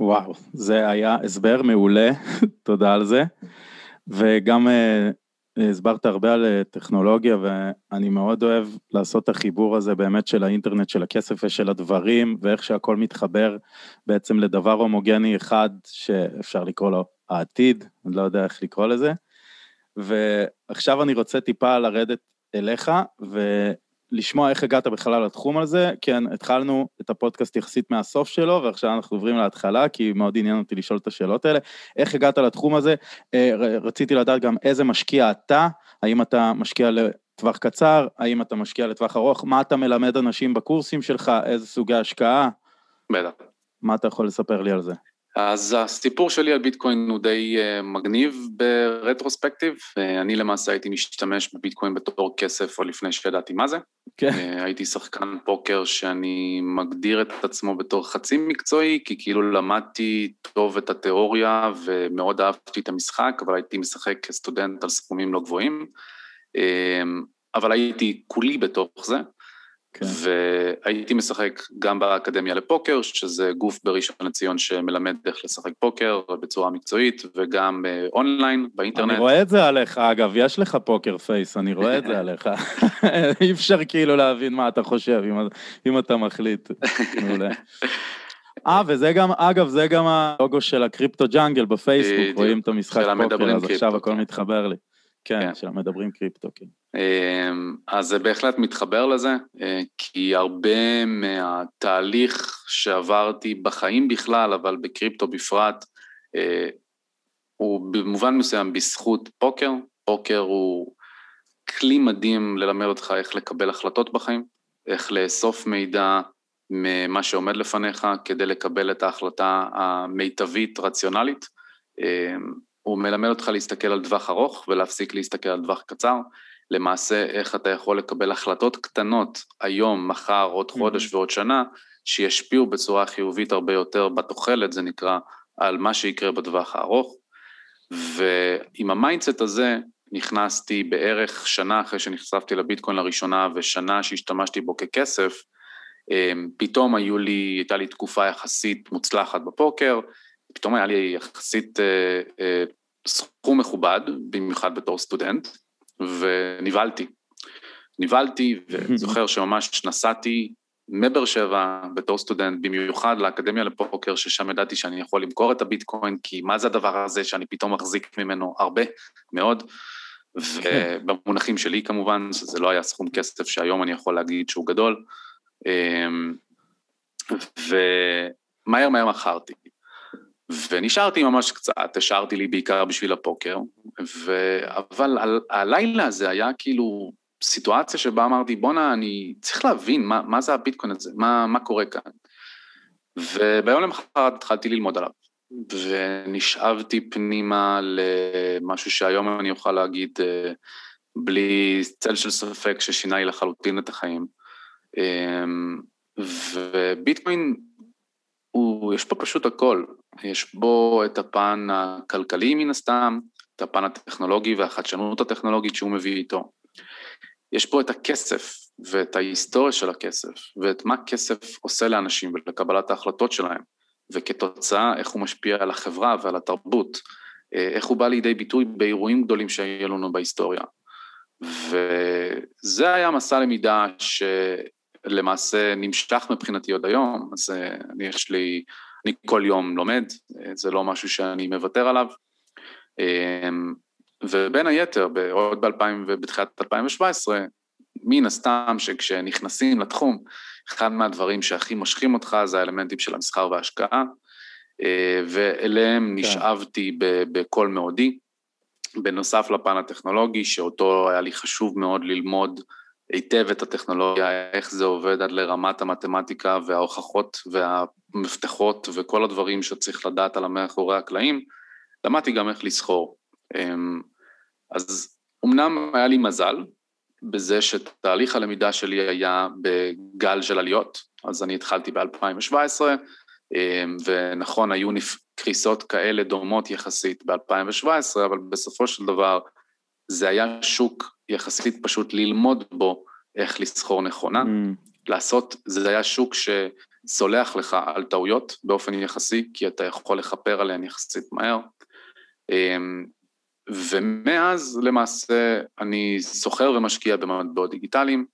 וואו, זה היה הסבר מעולה, תודה על זה. וגם אה, הסברת הרבה על אה, טכנולוגיה, ואני מאוד אוהב לעשות את החיבור הזה באמת של האינטרנט, של הכסף ושל הדברים, ואיך שהכל מתחבר בעצם לדבר הומוגני אחד, שאפשר לקרוא לו העתיד, אני לא יודע איך לקרוא לזה. ועכשיו אני רוצה טיפה לרדת אליך, ולשמוע איך הגעת בכלל לתחום הזה. כן, התחלנו את הפודקאסט יחסית מהסוף שלו, ועכשיו אנחנו עוברים להתחלה, כי מאוד עניין אותי לשאול את השאלות האלה. איך הגעת לתחום הזה? אה, רציתי לדעת גם איזה משקיע אתה, האם אתה משקיע לטווח קצר, האם אתה משקיע לטווח ארוך, מה אתה מלמד אנשים בקורסים שלך, איזה סוגי השקעה? בטח. מה אתה יכול לספר לי על זה? אז הסיפור שלי על ביטקוין הוא די uh, מגניב ברטרוספקטיב, uh, אני למעשה הייתי משתמש בביטקוין בתור כסף עוד לפני שידעתי מה זה. כן. Uh, הייתי שחקן פוקר שאני מגדיר את עצמו בתור חצי מקצועי, כי כאילו למדתי טוב את התיאוריה ומאוד אהבתי את המשחק, אבל הייתי משחק כסטודנט על סכומים לא גבוהים, אבל הייתי כולי בתוך זה. כן. והייתי משחק גם באקדמיה לפוקר, שזה גוף בראשון לציון שמלמד איך לשחק פוקר בצורה מקצועית, וגם אונליין, באינטרנט. אני רואה את זה עליך, אגב, יש לך poker face, אני רואה את זה עליך. אי אפשר כאילו להבין מה אתה חושב, אם, אם אתה מחליט. מעולה. אה, וזה גם, אגב, זה גם הלוגו של הקריפטו ג'אנגל בפייסבוק, רואים את המשחק פוקר, אז עכשיו הכל כן. מתחבר לי. כן, כן. של המדברים קריפטו, כן. אמ, אז זה בהחלט מתחבר לזה, אה, כי הרבה מהתהליך שעברתי בחיים בכלל, אבל בקריפטו בפרט, אה, הוא במובן מסוים בזכות פוקר. פוקר הוא כלי מדהים ללמד אותך איך לקבל החלטות בחיים, איך לאסוף מידע ממה שעומד לפניך כדי לקבל את ההחלטה המיטבית, רציונלית. הוא מלמד אותך להסתכל על טווח ארוך ולהפסיק להסתכל על טווח קצר. למעשה, איך אתה יכול לקבל החלטות קטנות היום, מחר, עוד חודש mm-hmm. ועוד שנה, שישפיעו בצורה חיובית הרבה יותר בתוחלת, זה נקרא, על מה שיקרה בטווח הארוך. ועם ה mindset הזה נכנסתי בערך שנה אחרי שנחשפתי לביטקוין לראשונה ושנה שהשתמשתי בו ככסף, אמ, פתאום היו לי, הייתה לי תקופה יחסית מוצלחת בפוקר, פתאום היה לי יחסית אה, אה, סכום מכובד, במיוחד בתור סטודנט, ונבהלתי. נבהלתי, וזוכר שממש נסעתי מבאר שבע בתור סטודנט, במיוחד לאקדמיה לפוקר, ששם ידעתי שאני יכול למכור את הביטקוין, כי מה זה הדבר הזה שאני פתאום מחזיק ממנו הרבה מאוד, ובמונחים שלי כמובן, זה לא היה סכום כסף שהיום אני יכול להגיד שהוא גדול, אמ, ומהר מהר מכרתי. ונשארתי ממש קצת, השארתי לי בעיקר בשביל הפוקר, ו... אבל. הלילה הזה היה כאילו סיטואציה שבה אמרתי, בואנה, אני צריך להבין מה, מה זה הביטקוין הזה, מה, מה קורה כאן. וביום למחרת התחלתי ללמוד עליו, ונשאבתי פנימה למשהו שהיום אני אוכל להגיד אה, בלי צל של ספק ששינה לי לחלוטין את החיים. אמ, וביטקוין, הוא, יש פה פשוט הכל, יש בו את הפן הכלכלי מן הסתם, את הפן הטכנולוגי והחדשנות הטכנולוגית שהוא מביא איתו. יש פה את הכסף ואת ההיסטוריה של הכסף ואת מה כסף עושה לאנשים ולקבלת ההחלטות שלהם וכתוצאה איך הוא משפיע על החברה ועל התרבות, איך הוא בא לידי ביטוי באירועים גדולים שהיו לנו בהיסטוריה. וזה היה מסע למידה שלמעשה נמשך מבחינתי עוד היום, אז אני יש לי אני כל יום לומד, זה לא משהו שאני מוותר עליו. אמ, ובין היתר, עוד ב-2000 ובתחילת 2017, מן הסתם שכשנכנסים לתחום, אחד מהדברים שהכי מושכים אותך זה האלמנטים של המסחר וההשקעה, אה, ואליהם כן. נשאבתי בכל מאודי. בנוסף לפן הטכנולוגי, שאותו היה לי חשוב מאוד ללמוד היטב את הטכנולוגיה, איך זה עובד עד לרמת המתמטיקה וההוכחות והמפתחות וכל הדברים שצריך לדעת על המאחורי הקלעים, למדתי גם איך לסחור. אמ, אז אמנם היה לי מזל בזה שתהליך הלמידה שלי היה בגל של עליות, אז אני התחלתי ב-2017, אמ, ונכון, היו קריסות כאלה דומות יחסית ב-2017, אבל בסופו של דבר זה היה שוק יחסית פשוט ללמוד בו איך לסחור נכונה. Mm, לעשות, זה היה שוק שסולח לך על טעויות באופן יחסי, כי אתה יכול לכפר עליהן יחסית מהר. אמ, ומאז למעשה אני סוחר ומשקיע במטבעות דיגיטליים,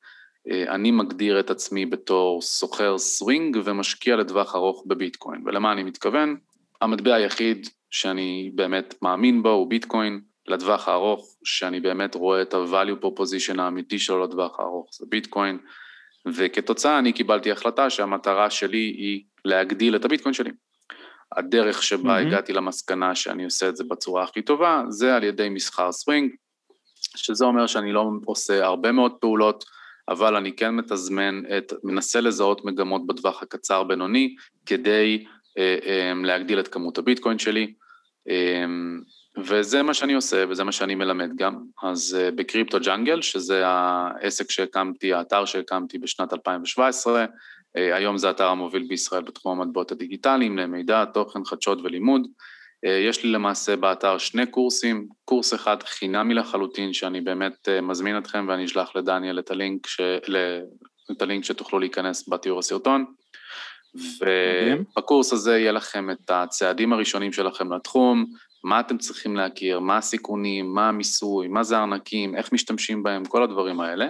אה, אני מגדיר את עצמי בתור סוחר סווינג ומשקיע לטווח ארוך בביטקוין. ולמה אני מתכוון? המטבע היחיד שאני באמת מאמין בו הוא ביטקוין, לטווח הארוך, שאני באמת רואה את ה-value proposition האמיתי שלו לטווח הארוך, זה ביטקוין, וכתוצאה אני קיבלתי החלטה שהמטרה שלי היא להגדיל את הביטקוין שלי. הדרך שבה mm-hmm. הגעתי למסקנה שאני עושה את זה בצורה הכי טובה, זה על ידי מסחר סווינג, שזה אומר שאני לא עושה הרבה מאוד פעולות, אבל אני כן מתזמן את, מנסה לזהות מגמות בטווח הקצר-בינוני, כדי אה, אה, להגדיל את כמות הביטקוין שלי. אה, וזה מה שאני עושה וזה מה שאני מלמד גם. אז uh, בקריפטו ג'אנגל, שזה העסק שהקמתי, האתר שהקמתי בשנת 2017, uh, אה, היום זה האתר המוביל בישראל בתחום המטבעות הדיגיטליים למידע, תוכן, חדשות ולימוד. Uh, יש לי למעשה באתר שני קורסים, קורס אחד חינמי לחלוטין, שאני באמת מזמין אתכם ואני אשלח לדניאל את הלינק, ש... את הלינק שתוכלו להיכנס בתיאור הסרטון. ובקורס הזה יהיה לכם את הצעדים הראשונים שלכם לתחום, מה אתם צריכים להכיר, מה הסיכונים, מה המיסוי, מה זה ארנקים, איך משתמשים בהם, כל הדברים האלה.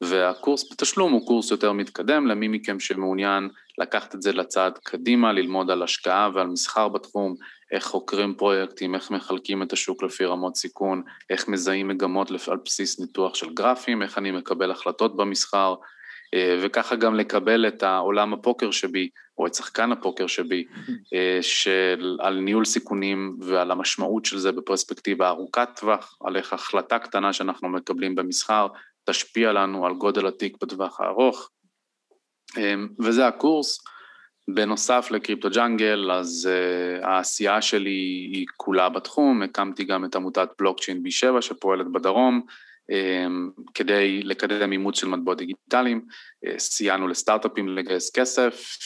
והקורס בתשלום הוא קורס יותר מתקדם למי מכם שמעוניין לקחת את זה לצעד קדימה, ללמוד על השקעה ועל מסחר בתחום, איך חוקרים פרויקטים, איך מחלקים את השוק לפי רמות סיכון, איך מזהים מגמות על בסיס ניתוח של גרפים, איך אני מקבל החלטות במסחר, וככה גם לקבל את העולם הפוקר שבי, או את שחקן הפוקר שבי, אה, של, על ניהול סיכונים ועל המשמעות של זה בפרספקטיבה ארוכת טווח, על איך החלטה קטנה שאנחנו מקבלים במסחר תשפיע לנו על גודל התיק בטווח הארוך, אה, וזה הקורס. בנוסף לקריפטו ג'אנגל, אז uh, העשייה שלי היא כולה בתחום, הקמתי גם את עמותת בלוקצ'יין B7 שפועלת בדרום, כדי לקדם אימוץ של מטבעות דיגיטליים, אה, סייענו לסטארט-אפים לגייס כסף,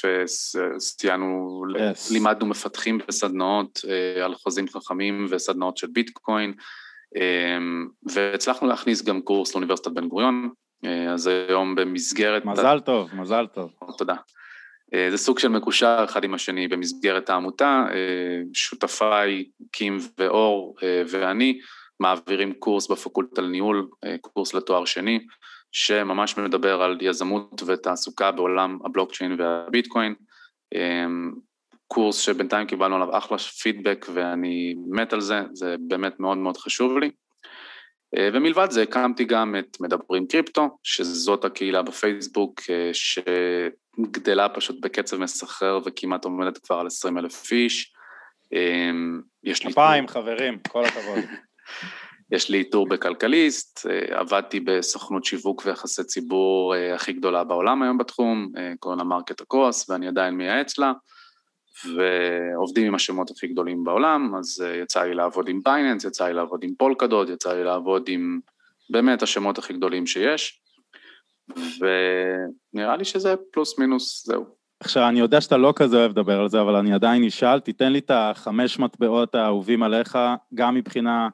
סייענו, yes. לימדנו מפתחים בסדנאות אה, על חוזים חכמים וסדנאות של ביטקוין, אמ, והצלחנו להכניס גם קורס לאוניברסיטת בן גוריון, אה, אז היום במסגרת... מזל טוב, מזל טוב. תודה. זה סוג של מקושר אחד עם השני במסגרת העמותה, שותפיי, קים ואור ואני, מעבירים קורס בפקולטה לניהול, אה, קורס לתואר שני, שממש מדבר על יזמות ותעסוקה בעולם הבלוקצ'יין והביטקוין. אמ, קורס שבינתיים קיבלנו עליו אחלה פידבק ואני מת על זה, זה באמת מאוד מאוד חשוב לי. אה, ומלבד זה הקמתי גם את מדברים קריפטו, שזאת הקהילה בפייסבוק אה, שגדלה פשוט בקצב מסחרר וכמעט עומדת כבר על 20 אלף איש. אמ, יש לי... כפיים חברים, כל הכבוד. יש לי טור בכלכליסט, אה, עבדתי בסוכנות שיווק ויחסי ציבור אה, הכי גדולה בעולם היום בתחום, אה, קוראים לה MarketAcross, ואני עדיין מייעץ לה, ועובדים עם השמות הכי גדולים בעולם, אז יצא לי לעבוד עם Binance, יצא לי לעבוד עם Polkadot, יצא לי לעבוד עם באמת השמות הכי גדולים שיש, ונראה לי שזה פלוס מינוס זהו. עכשיו, אני יודע שאתה לא כזה אוהב לדבר על זה, אבל אני עדיין אשאל, תיתן לי את החמש מטבעות האהובים עליך, גם מבחינה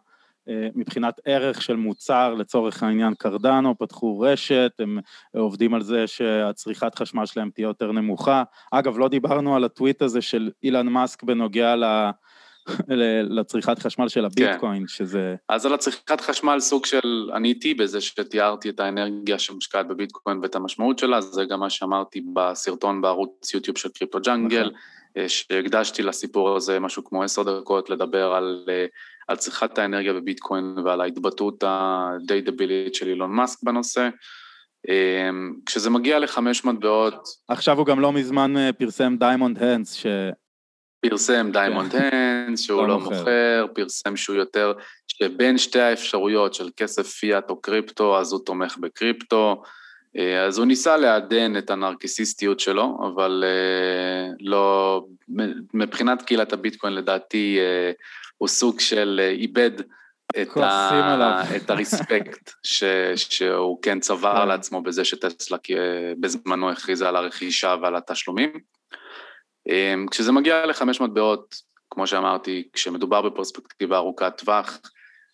מבחינת ערך של מוצר, לצורך העניין קרדנו, פתחו רשת, הם עובדים על זה שהצריכת חשמל שלהם תהיה יותר נמוכה. אגב, לא דיברנו על הטוויט הזה של אילן מאסק בנוגע ל... לצריכת חשמל של הביטקוין, כן. שזה... אז על הצריכת חשמל סוג של, אני איתי בזה שתיארתי את האנרגיה שמושקעת בביטקוין ואת המשמעות שלה, זה גם מה שאמרתי בסרטון בערוץ יוטיוב של קריפטו ג'אנגל, נכון. אה, שהקדשתי לסיפור הזה משהו כמו עשר דקות לדבר על אה, על צריכת האנרגיה בביטקוין ועל ההתבטאות הדי דבילית של אילון מאסק בנושא. אמ, כשזה מגיע לחמש מטבעות... עכשיו הוא גם לא מזמן אה, פרסם diamond hands, ש... פרסם diamond hands, שהוא לא, לא מוכר, פרסם שהוא יותר, שבין שתי האפשרויות של כסף פיאט או קריפטו, אז הוא תומך בקריפטו. אה, אז הוא ניסה לעדן את הנרקסיסטיות שלו, אבל אה, לא, מבחינת קהילת הביטקוין לדעתי הוא סוג של אה, איבד את, ה... את הריספקט ש... שהוא כן צבר כן. לעצמו בזה שטסלה בזמנו הכריזה על הרכישה ועל התשלומים. אמ, כשזה מגיע לחמש מטבעות, כמו שאמרתי, כשמדובר בפרספקטיבה ארוכת טווח,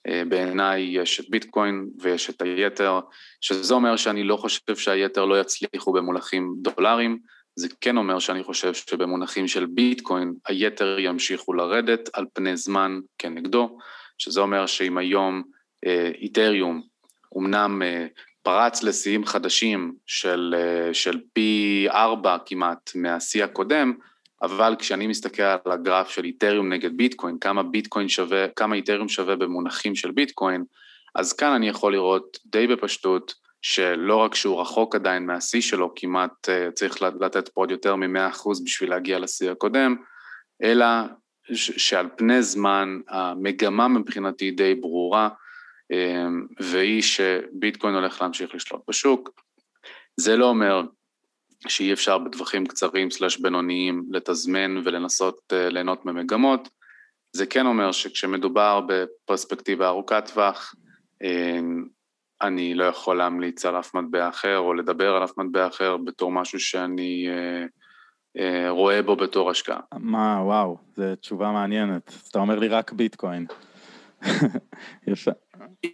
אה, בעיניי יש את ביטקוין ויש את היתר, שזה אומר שאני לא חושב שהיתר לא יצליחו במונחים דולרים, זה כן אומר שאני חושב שבמונחים של ביטקוין היתר ימשיכו לרדת על פני זמן כנגדו, שזה אומר שאם היום אה, איתריום אמנם אה, פרץ לשיאים חדשים של, של פי ארבע כמעט מהשיא הקודם, אבל כשאני מסתכל על הגרף של איתריום נגד ביטקוין, כמה ביטקוין שווה, כמה איתריום שווה במונחים של ביטקוין, אז כאן אני יכול לראות די בפשטות שלא רק שהוא רחוק עדיין מהשיא שלו, כמעט uh, צריך לתת פה עוד יותר מ-100% בשביל להגיע לשיא הקודם, אלא שעל פני זמן המגמה מבחינתי די ברורה, um, והיא שביטקוין הולך להמשיך לשלוט בשוק. זה לא אומר שאי אפשר בטווחים קצרים סלש בינוניים לתזמן ולנסות uh, ליהנות ממגמות. זה כן אומר שכשמדובר בפרספקטיבה ארוכת טווח, אני לא יכול להמליץ על אף מטבע אחר או לדבר על אף מטבע אחר בתור משהו שאני uh, uh, רואה בו בתור השקעה. מה, וואו, זו תשובה מעניינת. אז אתה אומר לי רק ביטקוין. יפה.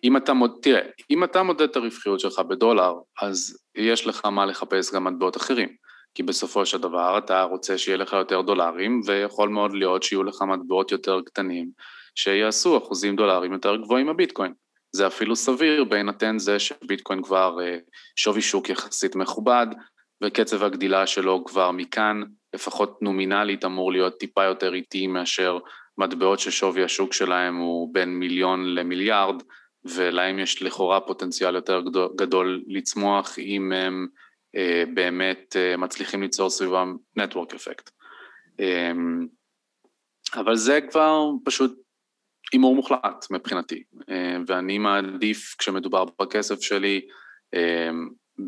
אם אתה. תראה, אם אתה מודד את הרווחיות שלך בדולר, אז יש לך מה לחפש גם מטבעות אחרים. כי בסופו של דבר אתה רוצה שיהיה לך יותר דולרים, ויכול מאוד להיות שיהיו לך מטבעות יותר קטנים, שיעשו אחוזים דולרים יותר גבוהים מהביטקוין. זה אפילו סביר בהינתן זה שביטקוין כבר אה, שווי שוק יחסית מכובד, וקצב הגדילה שלו כבר מכאן, לפחות נומינלית, אמור להיות טיפה יותר איטי מאשר מטבעות ששווי השוק שלהם הוא בין מיליון למיליארד, ולהם יש לכאורה פוטנציאל יותר גדול לצמוח אם הם אה, באמת אה, מצליחים ליצור סביבם נטוורק אפקט. אה, אבל זה כבר פשוט הימור מוחלט מבחינתי, אה, ואני מעדיף כשמדובר בכסף שלי אה,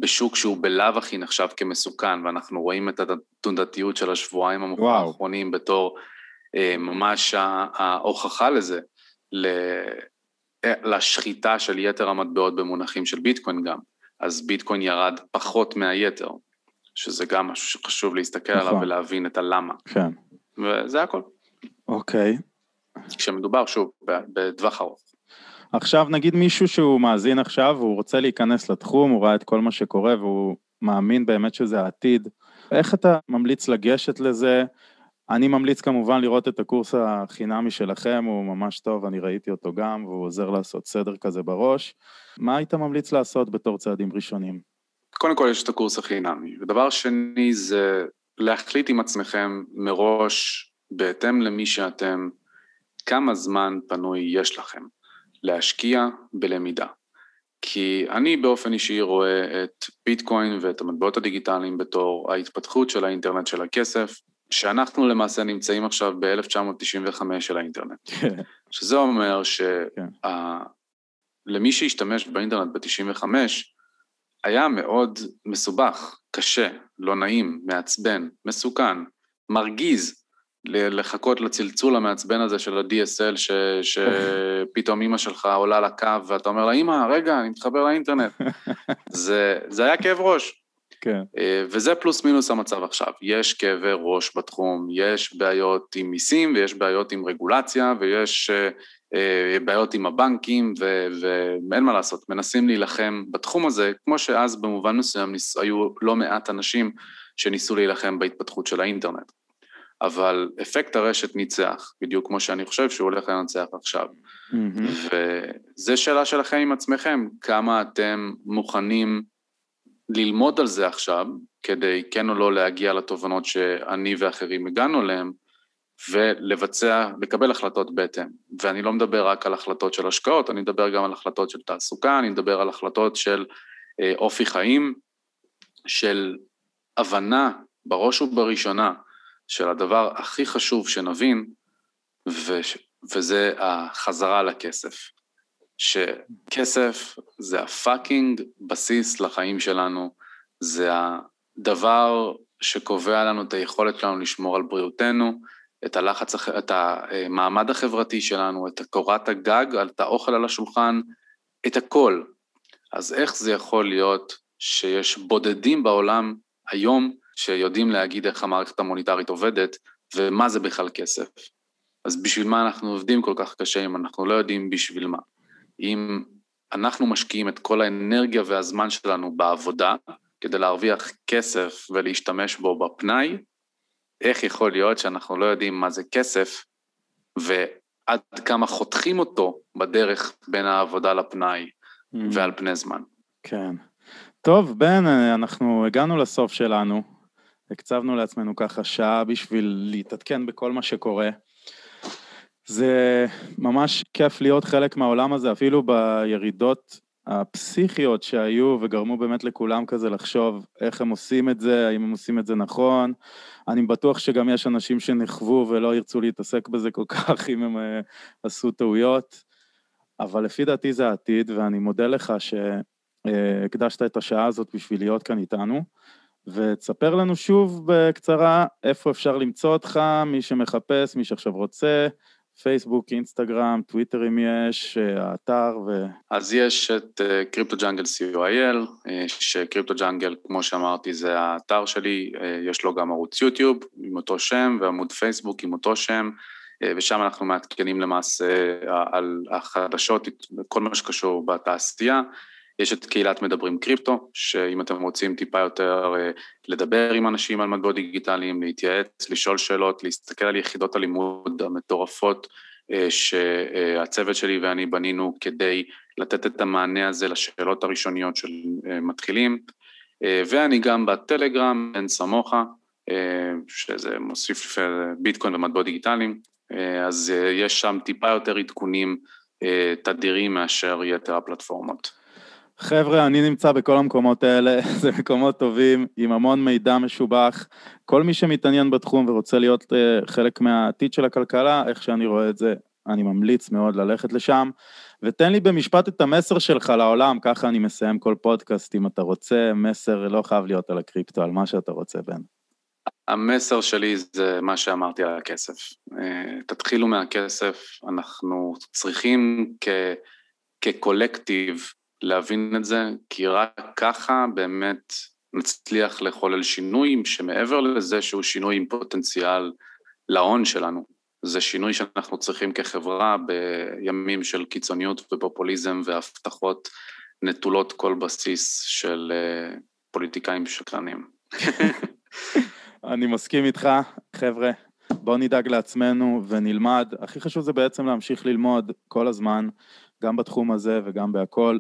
בשוק שהוא בלאו הכי נחשב כמסוכן, ואנחנו רואים את התנודתיות של השבועיים האחרונים בתור אה, ממש ההוכחה לזה, לשחיטה של יתר המטבעות במונחים של ביטקוין גם, אז ביטקוין ירד פחות מהיתר, שזה גם משהו שחשוב להסתכל נכון. עליו ולהבין את הלמה. כן. וזה הכל. אוקיי. כשמדובר, שוב, בטווח ארוך. עכשיו נגיד מישהו שהוא מאזין עכשיו והוא רוצה להיכנס לתחום, הוא ראה את כל מה שקורה והוא מאמין באמת שזה העתיד. איך אתה ממליץ לגשת לזה? אני ממליץ כמובן לראות את הקורס החינמי שלכם, הוא ממש טוב, אני ראיתי אותו גם, והוא עוזר לעשות סדר כזה בראש. מה היית ממליץ לעשות בתור צעדים ראשונים? קודם כל יש את הקורס החינמי, ודבר שני זה להחליט עם עצמכם מראש, בהתאם למי שאתם, כמה זמן פנוי יש לכם להשקיע בלמידה. כי אני באופן אישי רואה את ביטקוין ואת המטבעות הדיגיטליים בתור ההתפתחות של האינטרנט של הכסף, שאנחנו למעשה נמצאים עכשיו ב-1995 של האינטרנט. שזה אומר שלמי כן. שהשתמש באינטרנט ב-95, היה מאוד מסובך, קשה, לא נעים, מעצבן, מסוכן, מרגיז, לחכות לצלצול המעצבן הזה של ה-DSL, ש, שפתאום אימא שלך עולה לקו ואתה אומר לה, אימא, רגע, אני מתחבר לאינטרנט. זה, זה היה כאב ראש. כן. אה, וזה פלוס מינוס המצב עכשיו. יש כאבי ראש בתחום, יש בעיות עם מיסים ויש בעיות עם רגולציה ויש אה, אה, בעיות עם הבנקים ו- ואין מה לעשות, מנסים להילחם בתחום הזה, כמו שאז במובן מסוים היו לא מעט אנשים שניסו להילחם בהתפתחות של האינטרנט. אבל אפקט הרשת ניצח, בדיוק כמו שאני חושב שהוא הולך לנצח עכשיו. Mm-hmm. וזו שאלה שלכם עם עצמכם, כמה אתם מוכנים ללמוד על זה עכשיו, כדי כן או לא להגיע לתובנות שאני ואחרים הגענו אליהן, ולבצע, לקבל החלטות בהתאם. ואני לא מדבר רק על החלטות של השקעות, אני מדבר גם על החלטות של תעסוקה, אני מדבר על החלטות של אה, אופי חיים, של הבנה, בראש ובראשונה, של הדבר הכי חשוב שנבין, ו, וזה החזרה לכסף. שכסף זה הפאקינג בסיס לחיים שלנו, זה הדבר שקובע לנו את היכולת שלנו לשמור על בריאותנו, את הלחץ, את המעמד החברתי שלנו, את קורת הגג, את האוכל על השולחן, את הכל. אז איך זה יכול להיות שיש בודדים בעולם היום שיודעים להגיד איך המערכת המוניטרית עובדת ומה זה בכלל כסף? אז בשביל מה אנחנו עובדים כל כך קשה אם אנחנו לא יודעים בשביל מה? אם אנחנו משקיעים את כל האנרגיה והזמן שלנו בעבודה כדי להרוויח כסף ולהשתמש בו בפנאי, איך יכול להיות שאנחנו לא יודעים מה זה כסף ועד כמה חותכים אותו בדרך בין העבודה לפנאי mm. ועל פני זמן. כן. טוב, בן, אנחנו הגענו לסוף שלנו. הקצבנו לעצמנו ככה שעה בשביל להתעדכן בכל מה שקורה. זה ממש כיף להיות חלק מהעולם הזה, אפילו בירידות הפסיכיות שהיו וגרמו באמת לכולם כזה לחשוב איך הם עושים את זה, האם הם עושים את זה נכון. אני בטוח שגם יש אנשים שנכוו ולא ירצו להתעסק בזה כל כך אם הם uh, עשו טעויות, אבל לפי דעתי זה העתיד, ואני מודה לך שהקדשת את השעה הזאת בשביל להיות כאן איתנו. ותספר לנו שוב בקצרה איפה אפשר למצוא אותך, מי שמחפש, מי שעכשיו רוצה, פייסבוק, אינסטגרם, טוויטר אם יש, האתר ו... אז יש את קריפטו ג'אנגל co.il, שקריפטו ג'אנגל, כמו שאמרתי, זה האתר שלי, אה, יש לו גם ערוץ יוטיוב עם אותו שם ועמוד פייסבוק עם אותו שם, אה, ושם אנחנו מעדכנים למעשה על החדשות, כל מה שקשור בתעשייה. יש את קהילת מדברים קריפטו, שאם אתם רוצים טיפה יותר אה, לדבר עם אנשים על מטבעות דיגיטליים, להתייעץ, לשאול שאלות, להסתכל על יחידות הלימוד המטורפות אה, שהצוות שלי ואני בנינו כדי לתת את המענה הזה לשאלות הראשוניות של אה, מתחילים, ואני גם בטלגרם, אין סמוכה, שזה מוסיף ביטקוין ומטבעות דיגיטליים, אז יש שם טיפה יותר עדכונים תדירים מאשר יתר הפלטפורמות. חבר'ה, אני נמצא בכל המקומות האלה, זה מקומות טובים, עם המון מידע משובח. כל מי שמתעניין בתחום ורוצה להיות uh, חלק מהעתיד של הכלכלה, איך שאני רואה את זה, אני ממליץ מאוד ללכת לשם. ותן לי במשפט את המסר שלך לעולם, ככה אני מסיים כל פודקאסט, אם אתה רוצה, מסר לא חייב להיות על הקריפטו, על מה שאתה רוצה, בן. המסר שלי זה מה שאמרתי על הכסף. אה, תתחילו מהכסף, אנחנו צריכים כ... כקולקטיב להבין את זה, כי רק ככה באמת נצליח לחולל שינוי שמעבר לזה שהוא שינוי עם פוטנציאל להון שלנו. זה שינוי שאנחנו צריכים כחברה בימים של קיצוניות ופופוליזם והבטחות נטולות כל בסיס של אה, פוליטיקאים שקרנים. אני מסכים איתך, חבר'ה, בואו נדאג לעצמנו ונלמד. הכי חשוב זה בעצם להמשיך ללמוד כל הזמן, גם בתחום הזה וגם בהכל.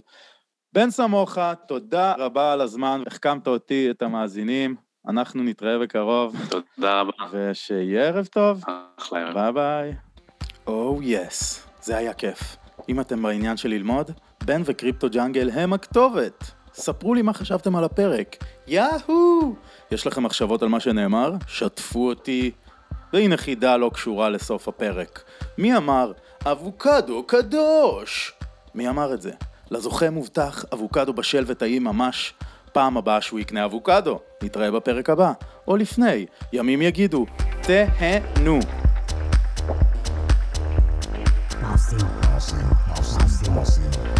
בן סמוחה, תודה רבה על הזמן, החכמת אותי, את המאזינים. אנחנו נתראה בקרוב. תודה רבה. ושיהיה ערב טוב. אחלה ערב. bye bye. או oh, yes, yes. זה היה כיף. אם אתם בעניין של ללמוד, בן וקריפטו ג'ונגל הם הכתובת. ספרו לי מה חשבתם על הפרק. יאהו! יש לכם מחשבות על מה שנאמר? שתפו אותי. והנה חידה לא קשורה לסוף הפרק. מי אמר אבוקדו קדוש? מי אמר את זה? לזוכה מובטח אבוקדו בשל וטעים ממש פעם הבאה שהוא יקנה אבוקדו. נתראה בפרק הבא, או לפני, ימים יגידו. תהנו. Nothing, nothing, nothing, nothing, nothing, nothing.